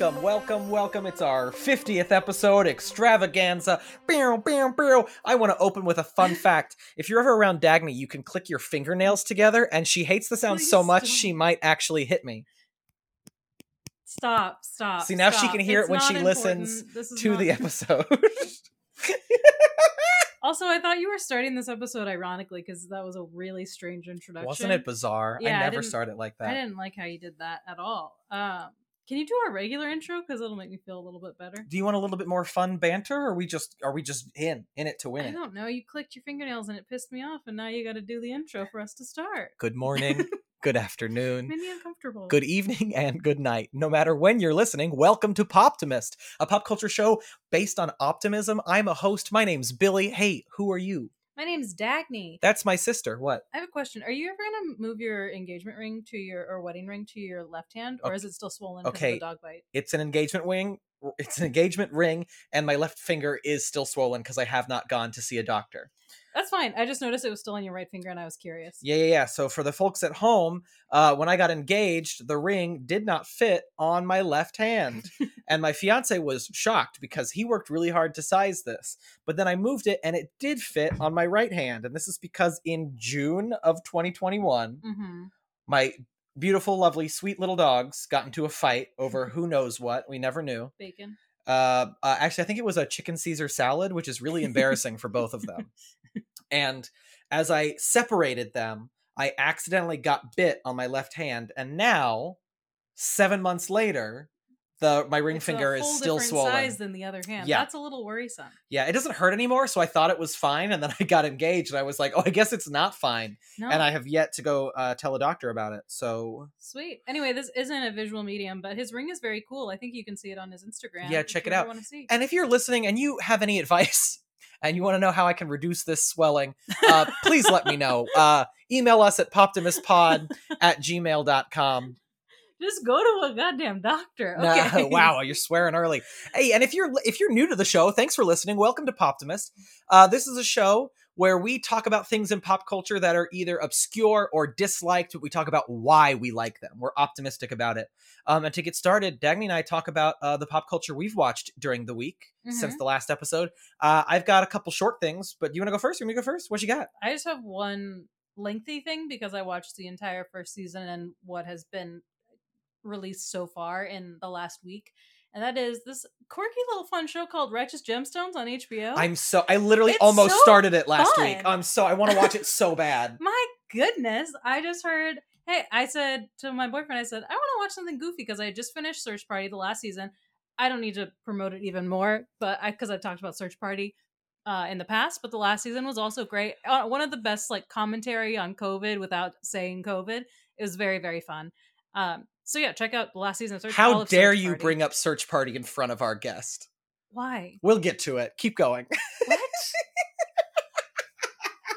welcome, welcome, welcome. It's our 50th episode extravaganza. Bow, bow, bow. I want to open with a fun fact. If you're ever around Dagny, you can click your fingernails together, and she hates the sound so much don't. she might actually hit me. Stop, stop. See, now she can hear it when not she listens important. This is To not- the episode. Also, I thought you were starting this episode ironically because that was a really strange introduction. Wasn't it bizarre? Yeah, I I never didn't- started like that. I didn't like how you did that at all. Um, can you do our regular intro because it'll make me feel a little bit better? Do you want a little bit more fun banter, or are we just are we just in in it to win I it? don't know. You clicked your fingernails and it pissed me off, and now you got to do the intro for us to start. Good morning, good Made afternoon, me uncomfortable. good evening, and good night. No matter when you're listening, welcome to Poptimist, a pop culture show based on optimism. I'm a host. My name's Billy. Hey, who are you? My name's Dagny. That's my sister. What? I have a question. Are you ever gonna move your engagement ring to your or wedding ring to your left hand, or Ok- is it still swollen because okay. of the dog bite? It's an engagement ring. It's an engagement ring, and my left finger is still swollen because I have not gone to see a doctor. That's fine. I just noticed it was still on your right finger, and I was curious. Yeah, yeah, yeah. So for the folks at home, uh, when I got engaged, the ring did not fit on my left hand, and my fiance was shocked because he worked really hard to size this. But then I moved it, and it did fit on my right hand, and this is because in June of 2021, Mm-hmm. my beautiful, lovely, sweet little dogs got into a fight over who knows what. We never knew. Bacon. Uh, uh, actually, I think it was a chicken Caesar salad, which is really embarrassing for both of them. And as I separated them, I accidentally got bit on my left hand, and now, seven months later, the my ring It's finger is still swollen. size than the other hand. Yeah. That's a little worrisome. Yeah, it doesn't hurt anymore, so I thought it was fine, and then I got engaged, and I was like, "Oh, I guess it's not fine," No, and I have yet to go uh, tell a doctor about it. So sweet. Anyway, this isn't a visual medium, but his ring is very cool. I think you can see it on his Instagram. Yeah, check it out. And if you're listening and you have any advice and you want to know how I can reduce this swelling, uh, please let me know. Uh, email us at poptimistpod at gmail.com. Just go to a goddamn doctor. Nah, Okay. wow, you're swearing early. Hey, and if you're if you're new to the show, thanks for listening. Welcome to Poptimist. Uh, this is a show where we talk about things in pop culture that are either obscure or disliked, but we talk about why we like them. We're optimistic about it. Um, and to get started, Dagny and I talk about uh, the pop culture we've watched during the week since Mhm. the last episode. Uh, I've got a couple short things, but you want to go first? You want me to go first? What you got? I just have one lengthy thing because I watched the entire first season and what has been released so far in the last week. And that is this quirky little fun show called Righteous Gemstones on HBO. I'm so I literally It's almost so started it last week. I'm so I want to watch it so bad. My goodness. I just heard, hey, I said to my boyfriend, I said, I want to watch something goofy because I had just finished Search Party the last season. I don't need to promote it even more, but I, because I've talked about Search Party uh, in the past, but the last season was also great. Uh, one of the best, like, commentary on COVID without saying COVID. It was very, very fun. Um, so yeah, check out the last season of Search How of dare Search you Party. bring up Search Party in front of our guest? Why? We'll get to it. Keep going. What?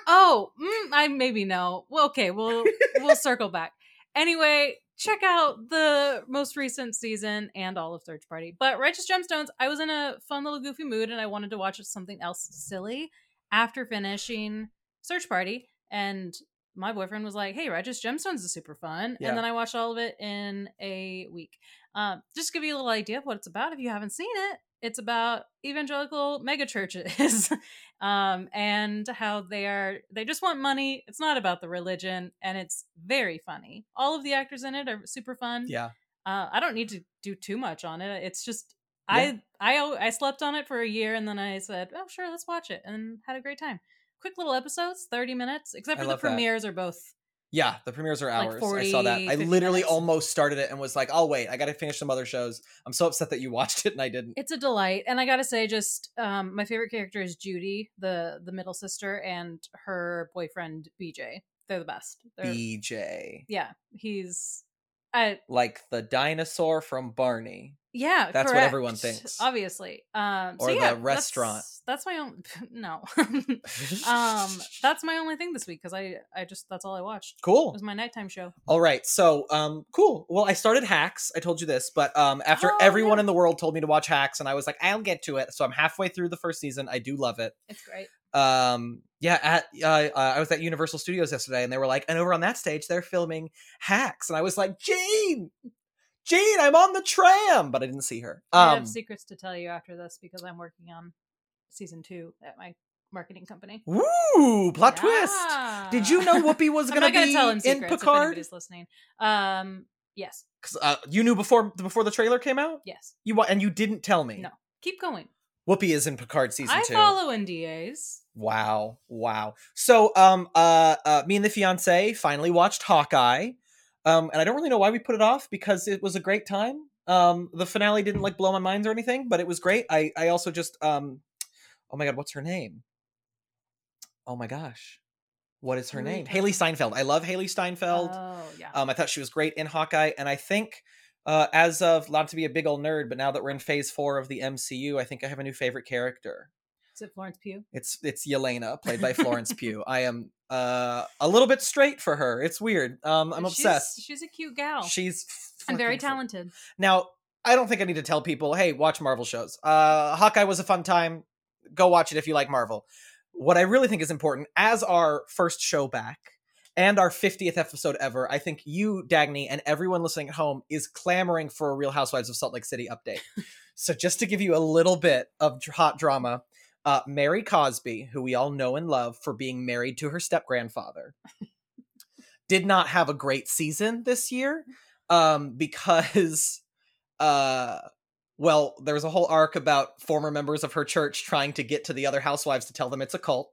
oh, mm, I maybe know. Well, okay, we'll we'll circle back. Anyway, check out the most recent season and all of Search Party. But Righteous Gemstones, I was in a fun little goofy mood and I wanted to watch something else silly after finishing Search Party. And my boyfriend was like, "Hey, Righteous Gemstones is super fun," Yeah. and then I watched all of it in a week. Um, just to give you a little idea of what it's about if you haven't seen it. It's about evangelical megachurches um, and how they are they just want money. It's not about the religion, and it's very funny. All of the actors in it are super fun. Yeah. Uh, I don't need to do too much on it. It's just Yeah. I I I slept on it for a year, and then I said, "Oh, sure, let's watch it," and had a great time. Quick little episodes, thirty minutes. Except for the love that. premieres are both Yeah, the premieres are Like hours. I saw that. I literally minutes. almost started it and was like, "I'll wait. I got to finish some other shows." I'm so upset that you watched it and I didn't. it's a delight and i gotta say just um my favorite character is judy the the middle sister and her boyfriend bj they're the best they're, BJ, yeah he's I like the dinosaur from Barney. yeah That's what everyone thinks. obviously um so Or the yeah, that's- restaurant. that's, my own no um that's my only thing this week because i i just that's all i watched Cool. it was my nighttime show All right. So, um, cool. Well, I started Hacks. I told you this, but um, after Oh, everyone yeah. in the world told me to watch Hacks, and I was like, I'll get to it. So I'm halfway through the first season. I do love it. it's great um yeah at uh, uh, i was at universal studios yesterday and they were like and over on that stage they're filming hacks and i was like jane Jean, I'm on the tram, but I didn't see her. I Um, have secrets to tell you after this because I'm working on season two at my marketing company. woo, plot twist. Did you know Whoopi was gonna gonna be tell him in if Picard? anybody's listening. Um, yes, 'Cause, uh, you knew before before the trailer came out. yes. You and you didn't tell me. No. Keep going. Whoopi is in Picard season I two. follow NDAs. Wow, wow. So, um, uh, uh, me and the fiance finally watched Hawkeye, um, and I don't really know why we put it off because it was a great time. Um, the finale didn't like blow my mind or anything, but it was great. I, I also just, um, oh my god, what's her name? Oh my gosh, what is her name? Haley? Steinfeld. I love Hailee Steinfeld. Oh yeah. Um, I thought she was great in Hawkeye, and I think, uh, as of not to be a big old nerd, but now that we're in Phase Four of the MCU, I think I have a new favorite character. Is it Florence Pugh? It's it's Yelena, played by Florence Pugh. I am uh a little bit straight for her. It's weird. Um, I'm She's- obsessed. She's a cute gal. She's and very talented. Now, I don't think I need to tell people, hey, watch Marvel shows. Uh, Hawkeye was a fun time. Go watch it if you like Marvel. What I really think is important, as our first show back and our 50th episode ever, I think you, Dagny, and everyone listening at home is clamoring for a Real Housewives of Salt Lake City update. so, just to give you a little bit of hot drama, uh, Mary Cosby, who we all know and love for being married to her step grandfather, did not have a great season this year um, because, uh, well, there was a whole arc about former members of her church trying to get to the other housewives to tell them it's a cult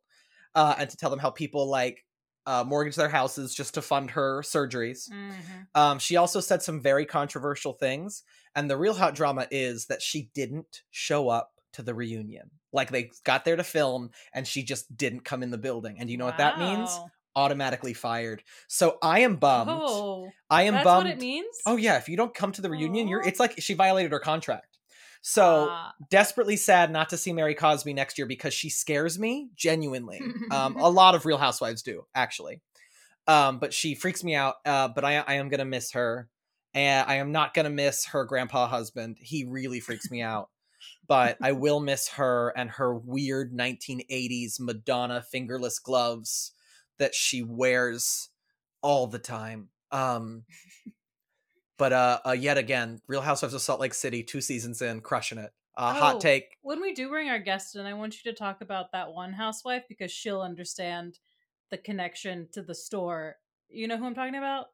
uh, and to tell them how people like uh, mortgage their houses just to fund her surgeries. Mhm. Um, she also said some very controversial things, and the real hot drama is that she didn't show up to the reunion. Like they got there to film, and she just didn't come in the building. And you know what that means? Automatically fired. So I am bummed. Oh, I am that's bummed. what it means. Oh yeah, if you don't come to the reunion, you're it's like she violated her contract. So Ah. desperately sad not to see Mary Cosby next year because she scares me genuinely. um, a lot of Real Housewives do actually, um, but she freaks me out. Uh, but I, I am gonna miss her, and I am not gonna miss her grandpa husband. He really freaks me out. But I will miss her and her weird 1980s Madonna fingerless gloves that she wears all the time. Um, but uh, uh, yet again, Real Housewives of Salt Lake City, two seasons in, crushing it. Uh, Oh. Hot take. when we do bring our guest in, I want you to talk about that one housewife because she'll understand the connection to the store. You know who I'm talking about?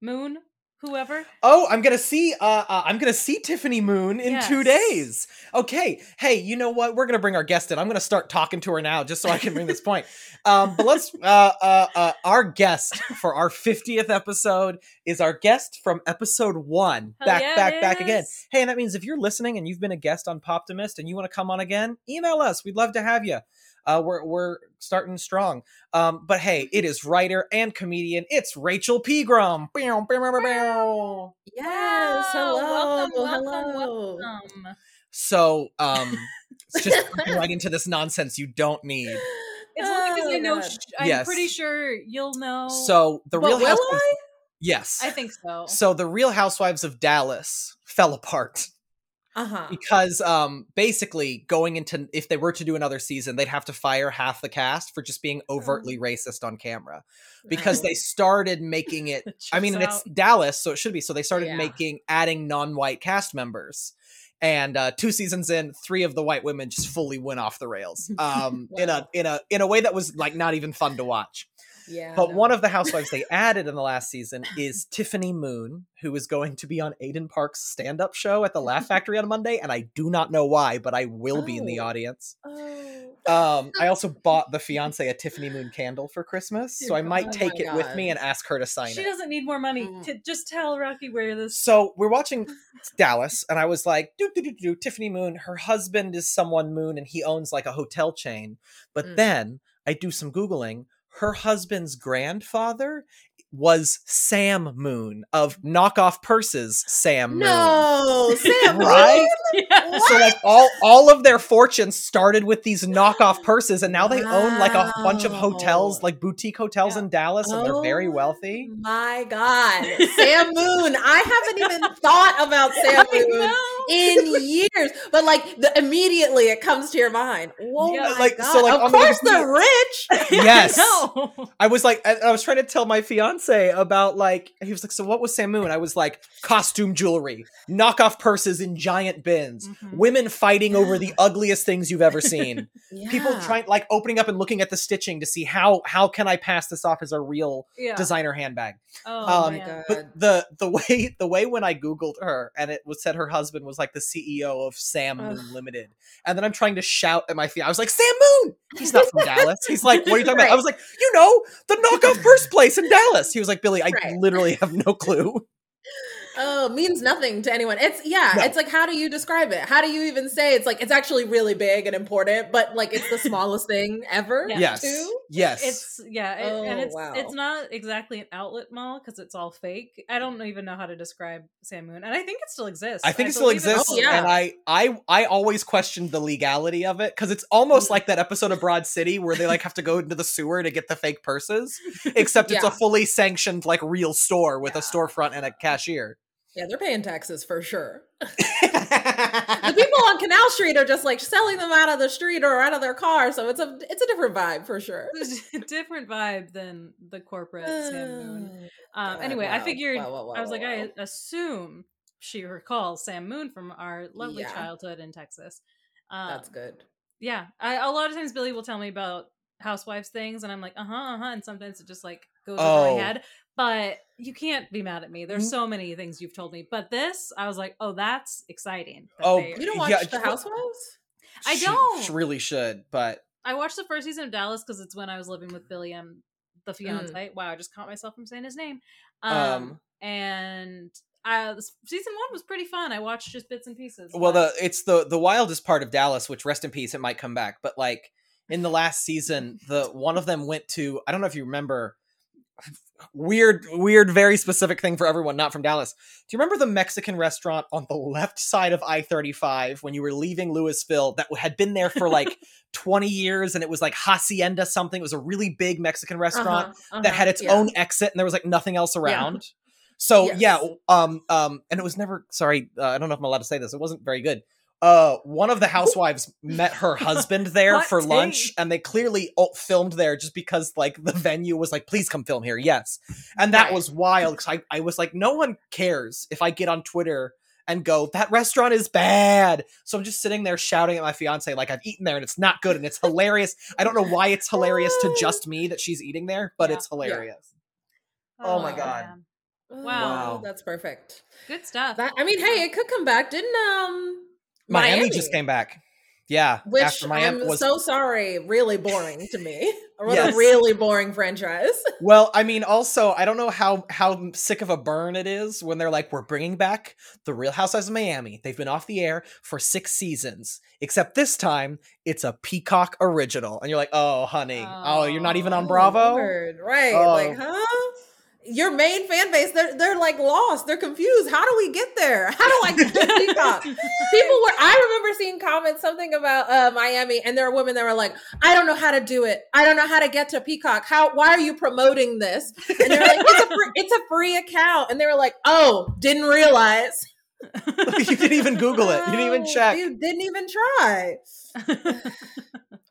Moon, whoever. Oh, I'm gonna see. Uh, uh, I'm gonna see Tiffany Moon in two days. Okay. Hey, you know what? We're gonna bring our guest in. I'm gonna start talking to her now, just so I can bring this point. Um, but let's. Uh, uh, uh, our guest for our 50th episode is our guest from episode one. Hell back, yeah, back, back again. Hey, and that means if you're listening and you've been a guest on Poptimist and you want to come on again, email us. We'd love to have you. Uh, we're we're starting strong. Um, but hey, it is writer and comedian. It's Rachel bow. Yes. Hello. welcome, welcome, hello. welcome. So, um, it's just jumping right into this nonsense you don't need. It's only because Oh, I know. God. sh- I'm Yes. pretty sure you'll know. So the But Real will Housewives, I? yes. I think so. so the Real Housewives of Dallas fell apart Uh huh. because um basically going into if they were to do another season they'd have to fire half the cast for just being overtly racist on camera because they started making it I mean and it's. Dallas so it should be so they started Yeah. making adding non-white cast members and uh two seasons in three of the white women just fully went off the rails um in a in a in a way that was like not even fun to watch Yeah. but no. one of the housewives they added in the last season is Tiffany Moon, who is going to be on Aiden Park's stand up show at the Laugh Factory on Monday. And I do not know why, but I will be in the Oh. audience. Oh. Um, I also bought the fiance a Tiffany Moon candle for Christmas. So I might Oh take my it with me and ask her to sign she it. doesn't need more money. Mm. To just tell Rocky where this. So we're watching Dallas, and I was like, do, do, do, do, Tiffany Moon. Her husband is someone Moon, and he owns like a hotel chain. But Mm. then I do some Googling. Her husband's grandfather was Sam Moon of knockoff purses. Sam Moon. No, Sam. Right? Yeah. So like all all of their fortunes started with these knockoff purses, and now they own like a bunch of hotels, like boutique hotels Yeah. in Dallas, and they're very Oh wealthy. My God, Sam Moon. I haven't even thought about Sam I Moon in years, but like the, immediately it comes to your mind. Whoa, Yeah, like, God. so, like, of course the, they're rich. Yes. No. I was like, I, I was trying to tell my fiance about like, he was like, so what was Sam Moon? I was like, costume jewelry, knockoff purses in giant bins, Mhm. women fighting over the ugliest things you've ever seen. People trying like opening up and looking at the stitching to see how how can I pass this off as a real Yeah. designer handbag. Oh, um, my God. But the the way the way when I googled her and it was said her husband was like the CEO of Sam Moon Limited, and then I'm trying to shout at my feet. I was like, Sam Moon. He's not from Dallas. He's like, what are you talking about? I was like, you know, the knockoff first place in Dallas. He was like, Billy, I Right. literally have no clue. Oh, means nothing to anyone. It's yeah, No. it's like how do you describe it? How do you even say it's like it's actually really big and important, but like it's the smallest thing ever? Yeah. Yes, Too? yes. It's yeah, it, oh, and Oh, it's wow. it's not exactly an outlet mall because it's all fake. I don't even know how to describe Sam Moon, and I think it still exists. I think it still believe exists, Oh, yeah. and I, I, I always questioned the legality of it because it's almost mm. like that episode of Broad City where they like have to go into the sewer to get the fake purses, except it's Yeah. a fully sanctioned like real store with a storefront and a cashier. Yeah, they're paying taxes for sure. The people on Canal Street are just like selling them out of the street or out of their car, so it's a it's a different vibe for sure. There's a different vibe than the corporate Sam Moon. Oh, Um, God, anyway, I figured Wow, wow, wow, I was like, wow, I assume she recalls Sam Moon from our lovely Yeah. childhood in Texas. Um, That's good. yeah, I, a lot of times Billy will tell me about housewives things, and I'm like, uh huh, uh huh, and sometimes it just like goes over Oh. my head. But you can't be mad at me. There's Mm. so many things you've told me, but this, I was like, oh, that's exciting. that Oh, they- You don't watch Yeah, The Housewives? I She- don't. She really should, but I watched the first season of Dallas because it's when I was living with Billy M, the Mm. fiance. Wow, I just caught myself from saying his name. Um, Um, and uh, this- season one was pretty fun. I watched just bits and pieces. well, but- the it's the the wildest part of Dallas, which rest in peace, it might come back, but like in the last season, the one of them went to I don't know if you remember. Weird, weird, very specific thing for everyone not from Dallas. Do you remember the Mexican restaurant on the left side of I 35 when you were leaving Lewisville that had been there for like 20 years and it was like Hacienda something? It was a really big Mexican restaurant Uh-huh, that uh-huh, had its yeah. own exit and there was like nothing else around. So Yes. yeah, um, um, and it was never. Sorry, uh, I don't know if I'm allowed to say this. It wasn't very good. Uh, one of the housewives met her husband there Hot for lunch, and they clearly o- filmed there just because like the venue was like, "Please come film here." Yes, and that Right. was wild because I I was like, no one cares if I get on Twitter and go that restaurant is bad. So I'm just sitting there shouting at my fiance like I've eaten there and it's not good and it's hilarious. I don't know why it's hilarious to just me that she's eating there, but Yeah. it's hilarious. Oh my God. man. Oh, Wow. that's perfect. good stuff. That I mean, hey, it could come back. Didn't um Miami, just came back. Yeah, Which after Miami I'm was so sorry, really boring to me. What Yes. a really boring franchise. well. I mean, also, I don't know how how sick of a burn it is when they're like, "We're bringing back the Real Housewives of Miami." They've been off the air for six seasons, except this time it's a Peacock original, and you're like, "Oh, honey, oh, you're not even on Oh, Bravo." Lord, Right. Oh. Like, huh? Your main fan base, they're they're like lost. They're confused. How do we get there? How do I get to Peacock? People were I remember seeing comments something about uh Miami, and there were women that were like, I don't know how to do it. I don't know how to get to Peacock. How why are you promoting this? And they're like, it's a free, it's a free account. And they were like, Oh, didn't realize. you didn't even Google it. You didn't even check. You didn't even try.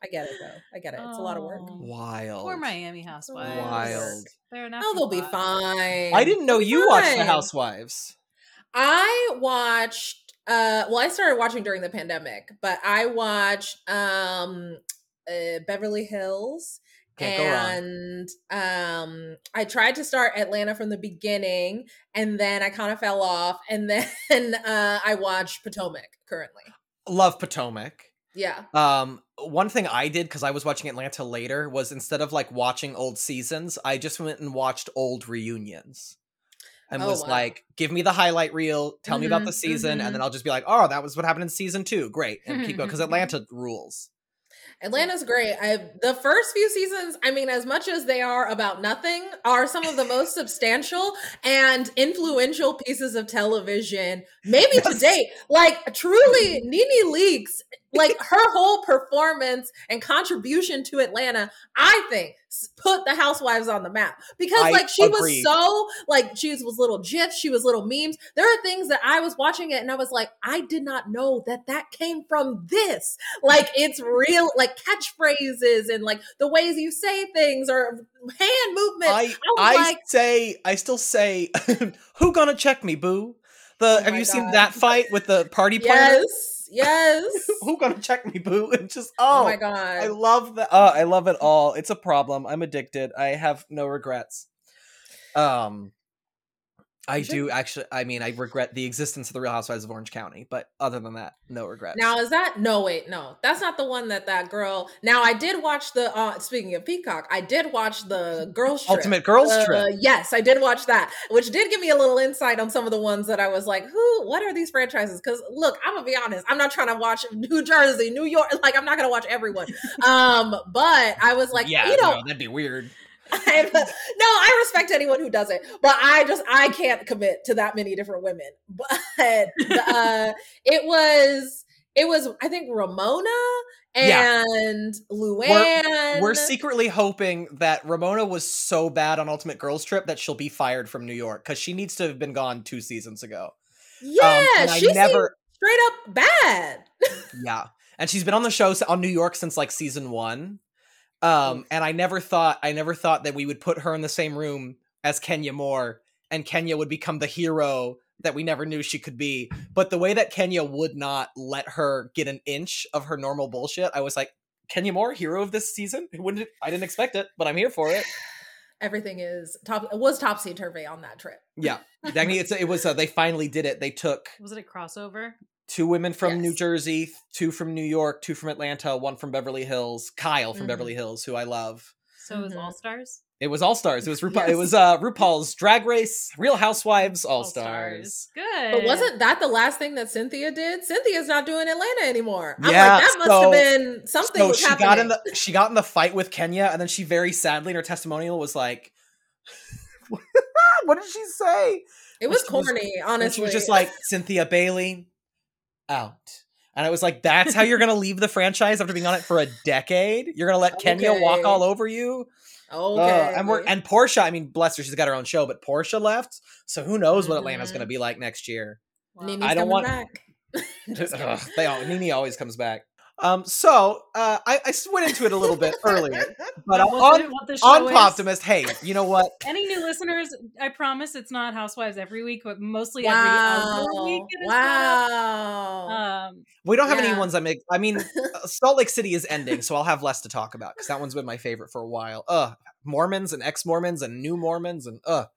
I get it though. I get it. It's a lot of work. Wild. Poor Miami housewives. Wild. They're enough. Oh, they'll be fine. I didn't know you watched The Housewives. I watched uh well I started watching during the pandemic, but I watched um uh, Beverly Hills Can't go wrong. and um I tried to start Atlanta from the beginning and then I kind of fell off and then uh I watched Potomac currently. Love Potomac. Yeah. Um, one thing I did because I was watching Atlanta later was instead of like watching old seasons, I just went and watched old reunions, and Oh, was wow. like, "Give me the highlight reel, tell me about Mhm, the season, mhm. and then I'll just be like, oh, that was what happened in season two, great, and keep going because Atlanta rules." Atlanta's great. I the first few seasons, I mean, as much as they are about nothing, are some of the most substantial and influential pieces of television, maybe to date. Like truly, mm-hmm. Nene Leakes, like her whole performance and contribution to Atlanta, I think put the housewives on the map. Because I like she agree. was so like she was, little gifs she was little memes. There are things that i was watching it and i was like i did not know that that came from this. Like it's real like catchphrases and like the ways you say things or hand movement I was I like- say I still say who gonna check me, boo? The Oh have you seen that fight with the party yes yes who gonna check me, boo? It's just oh, oh, my god, I love that. Oh, I love it all. It's a problem. I'm addicted. I have no regrets. Um, I do actually. I mean, I regret the existence of the Real Housewives of Orange County, but other than that, no regrets. now is that no wait no that's not the one that that girl now i did watch the uh speaking of peacock i did watch the girls trip. Ultimate Girls Uh, Trip. Yes, I did watch that, which did give me a little insight on some of the ones that I was like, "Who? What are these franchises?" Because look, I'm gonna be honest, I'm not trying to watch New Jersey, New York. Like, I'm not gonna watch everyone. Um, but I was like, yeah, you know, no, that'd be weird. I, no, I respect anyone who does it, but I just I can't commit to that many different women. But uh, it was it was I think Ramona Yeah. and Luann. We're secretly hoping that Ramona was so bad on Ultimate Girls Trip that she'll be fired from New York because she needs to have been gone two seasons ago. yeah, um, and she never, straight up bad. yeah, and she's been on the show on New York since like season one. Um, and I never thought, I never thought that we would put her in the same room as Kenya Moore, and Kenya would become the hero that we never knew she could be. But the way that Kenya would not let her get an inch of her normal bullshit, I was like, Kenya Moore, hero of this season? Wouldn't it, I didn't expect it, but I'm here for it. Everything is top. It was topsy turvy on that trip. Yeah, Dagny, it's it was uh, they finally did it. They took Was it a crossover? Two women from New Jersey, two from New York, two from Atlanta, one from Beverly Hills, Kyle from Mhm. Beverly Hills, who I love. So it was Mhm. All Stars. It was All Stars. It was RuPaul. It was uh, RuPaul's Drag Race, Real Housewives, All Stars. Good. But wasn't that the last thing that Cynthia did? Cynthia's not doing Atlanta anymore. I'm Yeah, like, that must so- have been something So was she happening. got in the she got in the fight with Kenya, and then she very sadly in her testimonial was like, "What did she say?" it was she was- corny, honestly. she was just like Cynthia Bailey out. And I was like, that's how you're gonna leave the franchise after being on it for a decade? You're gonna let Kenya walk all over you? okay. Ugh, and we're and Portia, I mean, bless her, she's got her own show, but Portia left. So who knows what Atlanta's Mhm. gonna be like next year? Wow. Nene's I don't want- back. Just. Ugh, they all Nene always comes back. Um, so uh, I, I went into it a little bit earlier, but That on, wasn't what the on is. Poptimist, hey, you know what? Any new listeners? I promise it's not Housewives every week, but mostly wow. every other week. it is that. Wow. Um, We don't have any ones that make. I mean, uh, Salt Lake City is ending, so I'll have less to talk about because that one's been my favorite for a while. Ugh, Mormons and ex Mormons and new Mormons and ugh.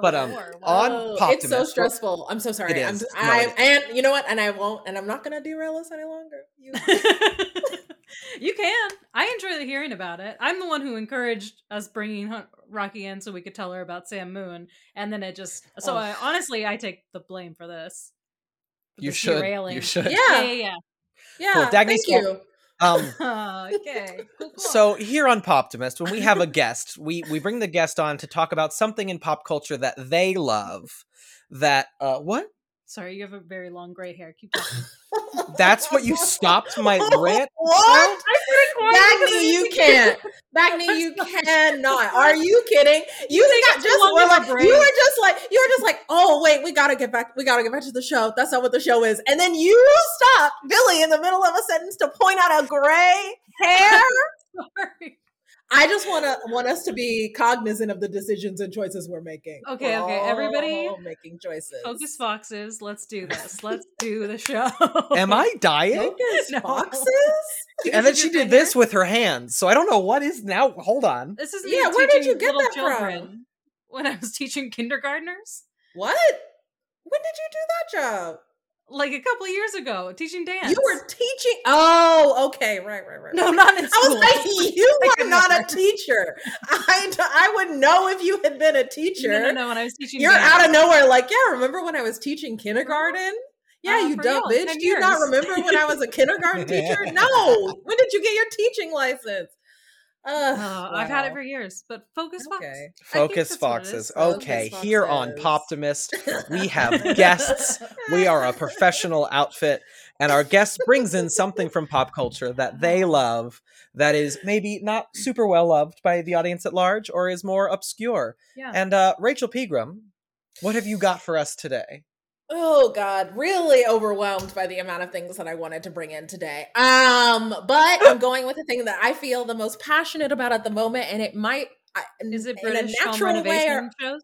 But, um, lore, on Oh, it's so what- stressful. I'm so sorry. It I'm. No, I, and you know what? And I won't. And I'm not going to derail us any longer. You, you can. I enjoy the hearing about it. I'm the one who encouraged us bringing Rocky in so we could tell her about Sam Moon, and then it just. So Oh. I, honestly, I take the blame for this. For You this should. derailing. You should. yeah, Yeah, yeah, yeah. yeah. Cool. Dagny Thank Swamp- you. Um, okay. Cool, cool. so here on Poptimist, when we have a guest, we we bring the guest on to talk about something in pop culture that they love. That uh, what? Sorry, you have a very long gray hair. Keep talking. That's what you stopped my rant. What? quiet because you can't. Dagny, you cannot. Are you kidding? You got just were like you were just like you were just like, oh wait, we gotta get back. We gotta get back to the show. That's not what the show is. And then you stopped Billy in the middle of a sentence to point out a gray hair. Sorry. I just want to want us to be cognizant of the decisions and choices we're making. Okay, We're okay, everybody- making choices. Focus foxes. Let's do this. Let's do the show. Am I dying? Focus No. foxes. And then she did this with her hands. So I don't know what is now. Hold on. This is Yeah, where did you get that from? when I was teaching kindergartners, What? When did you do that job? Like a couple years ago, teaching dance. You were teaching. Oh, okay, right, right, right. no, not in school. I was like, you were not a teacher. I, I would know if you had been a teacher. no, no, no. When I was teaching, You're dance. out of nowhere, like, yeah, remember when I was teaching kindergarten? Yeah, Uh, you dumb real, bitch. Do you not remember when I was a kindergarten teacher? No. When did you get your teaching license? Ugh, Uh, I've had it for years, but Focus Fox. Okay. Focus that's what it Foxes. Okay, Focus here on Foxes. Poptimist, we have guests. We are a professional outfit, and our guest brings in something from pop culture that they love that is maybe not super well loved by the audience at large or is more obscure. Yeah. And uh, Rachel Pegram, what have you got for us today? Oh God, really overwhelmed by the amount of things that I wanted to bring in today. Um, but I'm going with the thing that I feel the most passionate about at the moment, and it might I- Is it in a natural way or- shows?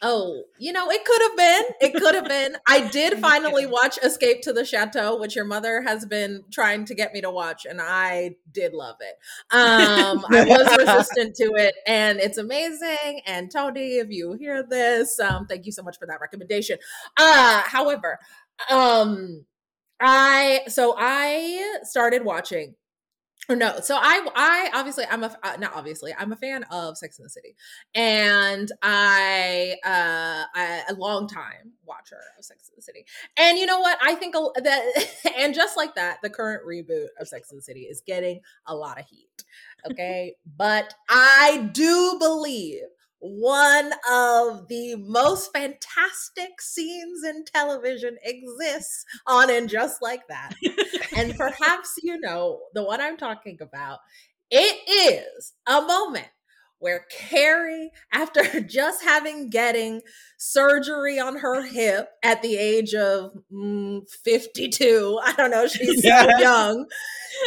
Oh, you know, it could have been. It could have been. I did finally watch Escape to the Chateau, which your mother has been trying to get me to watch, and I did love it. Um, I was resistant to it, and it's amazing. And Tony, if you hear this, um, thank you so much for that recommendation. Uh, however, um, I so I started watching no so i i obviously i'm a uh, not obviously i'm a fan of sex and the city. And i uh I, a long time watcher of sex and the city. And you know what? I think a- that and just like that the current reboot of sex and the city is getting a lot of heat okay? But i do believe one of the most fantastic scenes in television exists on and just like that and perhaps you know the one I'm talking about. It is a moment where Carrie, after just having getting surgery on her hip at the age of mm, 52, I don't know, she's so young.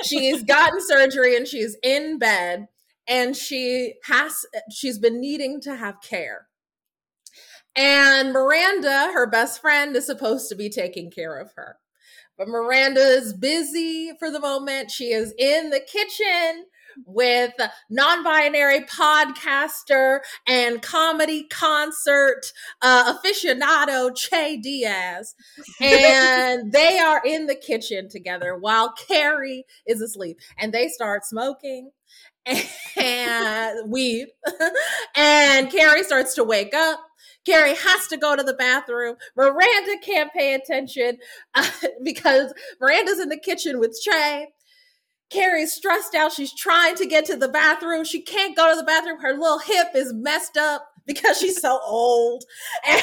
She's gotten surgery and she's in bed and she has she's been needing to have care. And Miranda, her best friend, is supposed to be taking care of her. But Miranda is busy for the moment. She is in the kitchen with non binary podcaster and comedy concert uh, aficionado Che Diaz. And they are in the kitchen together while Carrie is asleep. And they start smoking and weed. and Carrie starts to wake up. Carrie has to go to the bathroom. Miranda can't pay attention uh, because Miranda's in the kitchen with Che. Carrie's stressed out. She's trying to get to the bathroom. She can't go to the bathroom. Her little hip is messed up because she's so old. And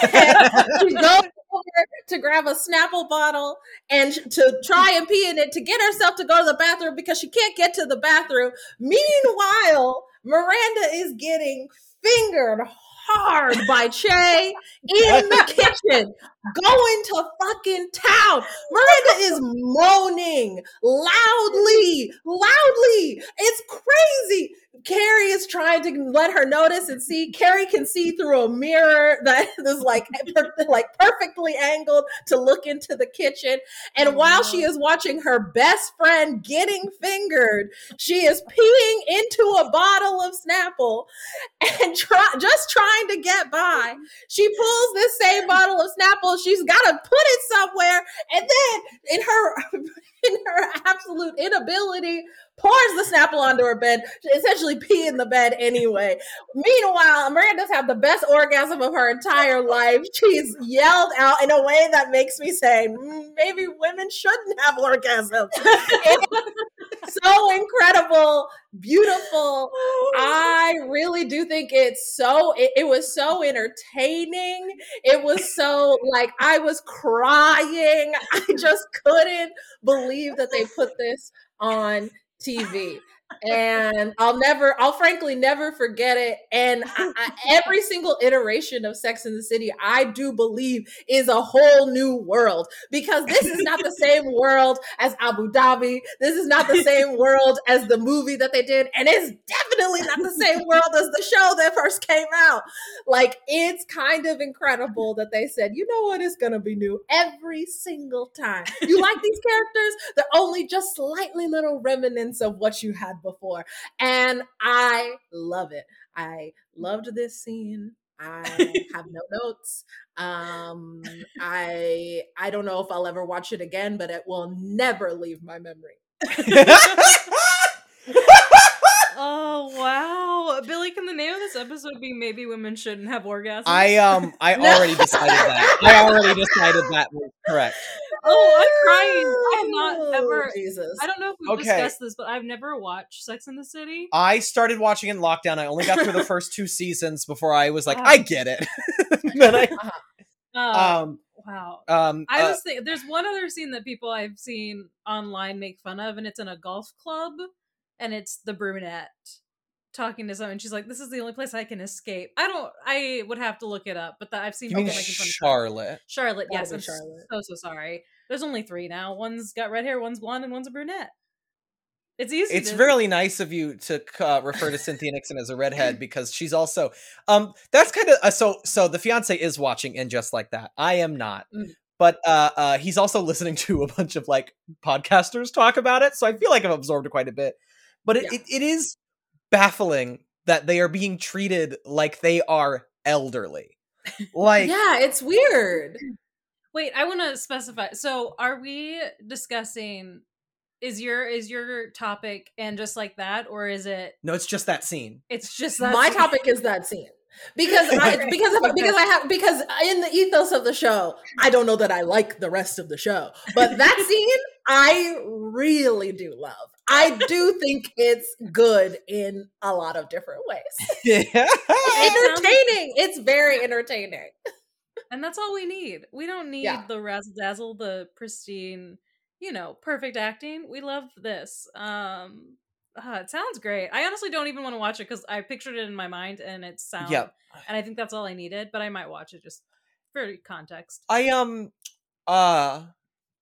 she goes over to grab a Snapple bottle and to try and pee in it to get herself to go to the bathroom because she can't get to the bathroom. Meanwhile, Miranda is getting fingered hard by Che in the kitchen, going to fucking town. Miranda is moaning loudly, loudly. It's crazy. Carrie is trying to let her notice and see. Carrie can see through a mirror that is like per- like perfectly angled to look into the kitchen. And while she is watching her best friend getting fingered, she is peeing into a bottle of Snapple and try, just trying to get by. She pulls this same bottle of Snapple. She's got to put it somewhere, and then in her in her absolute inability, pours the Snapple onto her bed. Essentially pee in the bed anyway. Meanwhile, Miranda's had the best orgasm of her entire life. She's yelled out in a way that makes me say, "Mm, maybe women shouldn't have orgasms. So incredible, beautiful. I really do think it's so it, it was so entertaining. It was so like I was crying. I just couldn't believe that they put this on TV. And I'll never, I'll frankly never forget it. And I, I, every single iteration of Sex and the City, I do believe is a whole new world because this is not the same world as Abu Dhabi. This is not the same world as the movie that they did. And it's definitely not the same world as the show that first came out. Like, it's kind of incredible that they said, you know what, it's going to be new every single time. You like these characters? They're only just slightly little remnants of what you had before. And I love it. I loved this scene. I have no notes. Um, I I don't know if I'll ever watch it again, but it will never leave my memory. Oh wow, Billy! Can the name of this episode be "Maybe Women Shouldn't Have Orgasms"? I um I already decided that. I already decided that was correct. Oh, I'm crying. I have not Oh, ever. Jesus. I don't know if we've Okay. discussed this, but I've never watched Sex and the City. I started watching in lockdown. I only got through the first two seasons before I was like, Ah. I get it. then I, Uh, um, wow. um, I uh, was thinking, there's one other scene that people I've seen online make fun of, and it's in a golf club, and it's the brunette talking to someone. She's like, "This is the only place I can escape." I don't. I would have to look it up, but the, I've seen you mean people fun Charlotte? Charlotte. Yes, I'm Charlotte. so so sorry. There's only three now. One's got red hair, one's blonde, and one's a brunette. It's easy. It's to, really nice of you to uh, refer to Cynthia Nixon as a redhead because she's also um that's kind of uh, so so the fiance is watching and just like that. I am not. Mm. But uh, uh he's also listening to a bunch of like podcasters talk about it, so I feel like I've absorbed it quite a bit. But it, Yeah. it, it is baffling that they are being treated like they are elderly. Like yeah, it's weird. Wait, I want to specify. So, are we discussing? Is your is your topic and just like that, or is it? no, it's just that scene. It's just that My scene? topic is that scene. Because I, because of, because I have because in the ethos of the show, I don't know that I like the rest of the show, but that scene I really do love. I do think it's good in a lot of different ways. Yeah. It sounds- entertaining. It's very entertaining. and that's all we need. We don't need Yeah. the razzle dazzle, the pristine, you know, perfect acting. We love this. Um, uh, it sounds great. I honestly don't even want to watch it because I pictured it in my mind and it sounds. Yep. And I think that's all I needed, but I might watch it just for context. I um uh I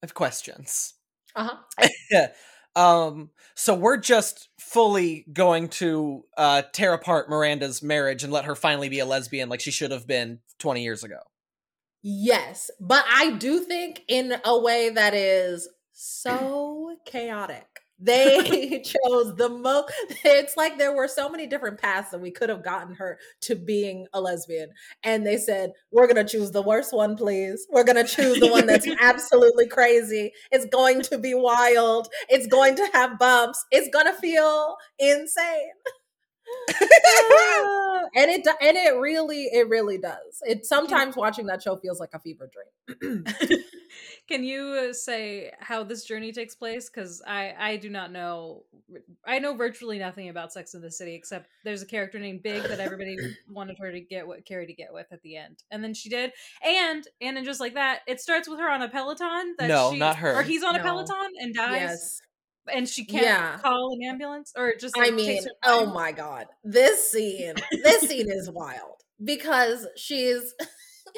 have questions. Uh-huh. Um so we're just fully going to uh tear apart Miranda's marriage and let her finally be a lesbian like she should have been 20 years ago. Yes, but I do think in a way that is so chaotic. They chose the most. It's like there were so many different paths that we could have gotten her to being a lesbian. And they said, We're going to choose the worst one, please. We're going to choose the one that's absolutely crazy. It's going to be wild. It's going to have bumps. It's going to feel insane. And it and it really it really does. It sometimes watching that show feels like a fever dream. Can you say how this journey takes place? Because I I do not know. I know virtually nothing about Sex and the City except there's a character named Big that everybody wanted her to get what Carrie to get with at the end, and then she did. And and just like that, it starts with her on a Peloton. That No, she, not her. Or he's on a Peloton and dies, yes. And she can't Yeah. call an ambulance or just. I mean, oh my god. This scene, this scene is wild because she's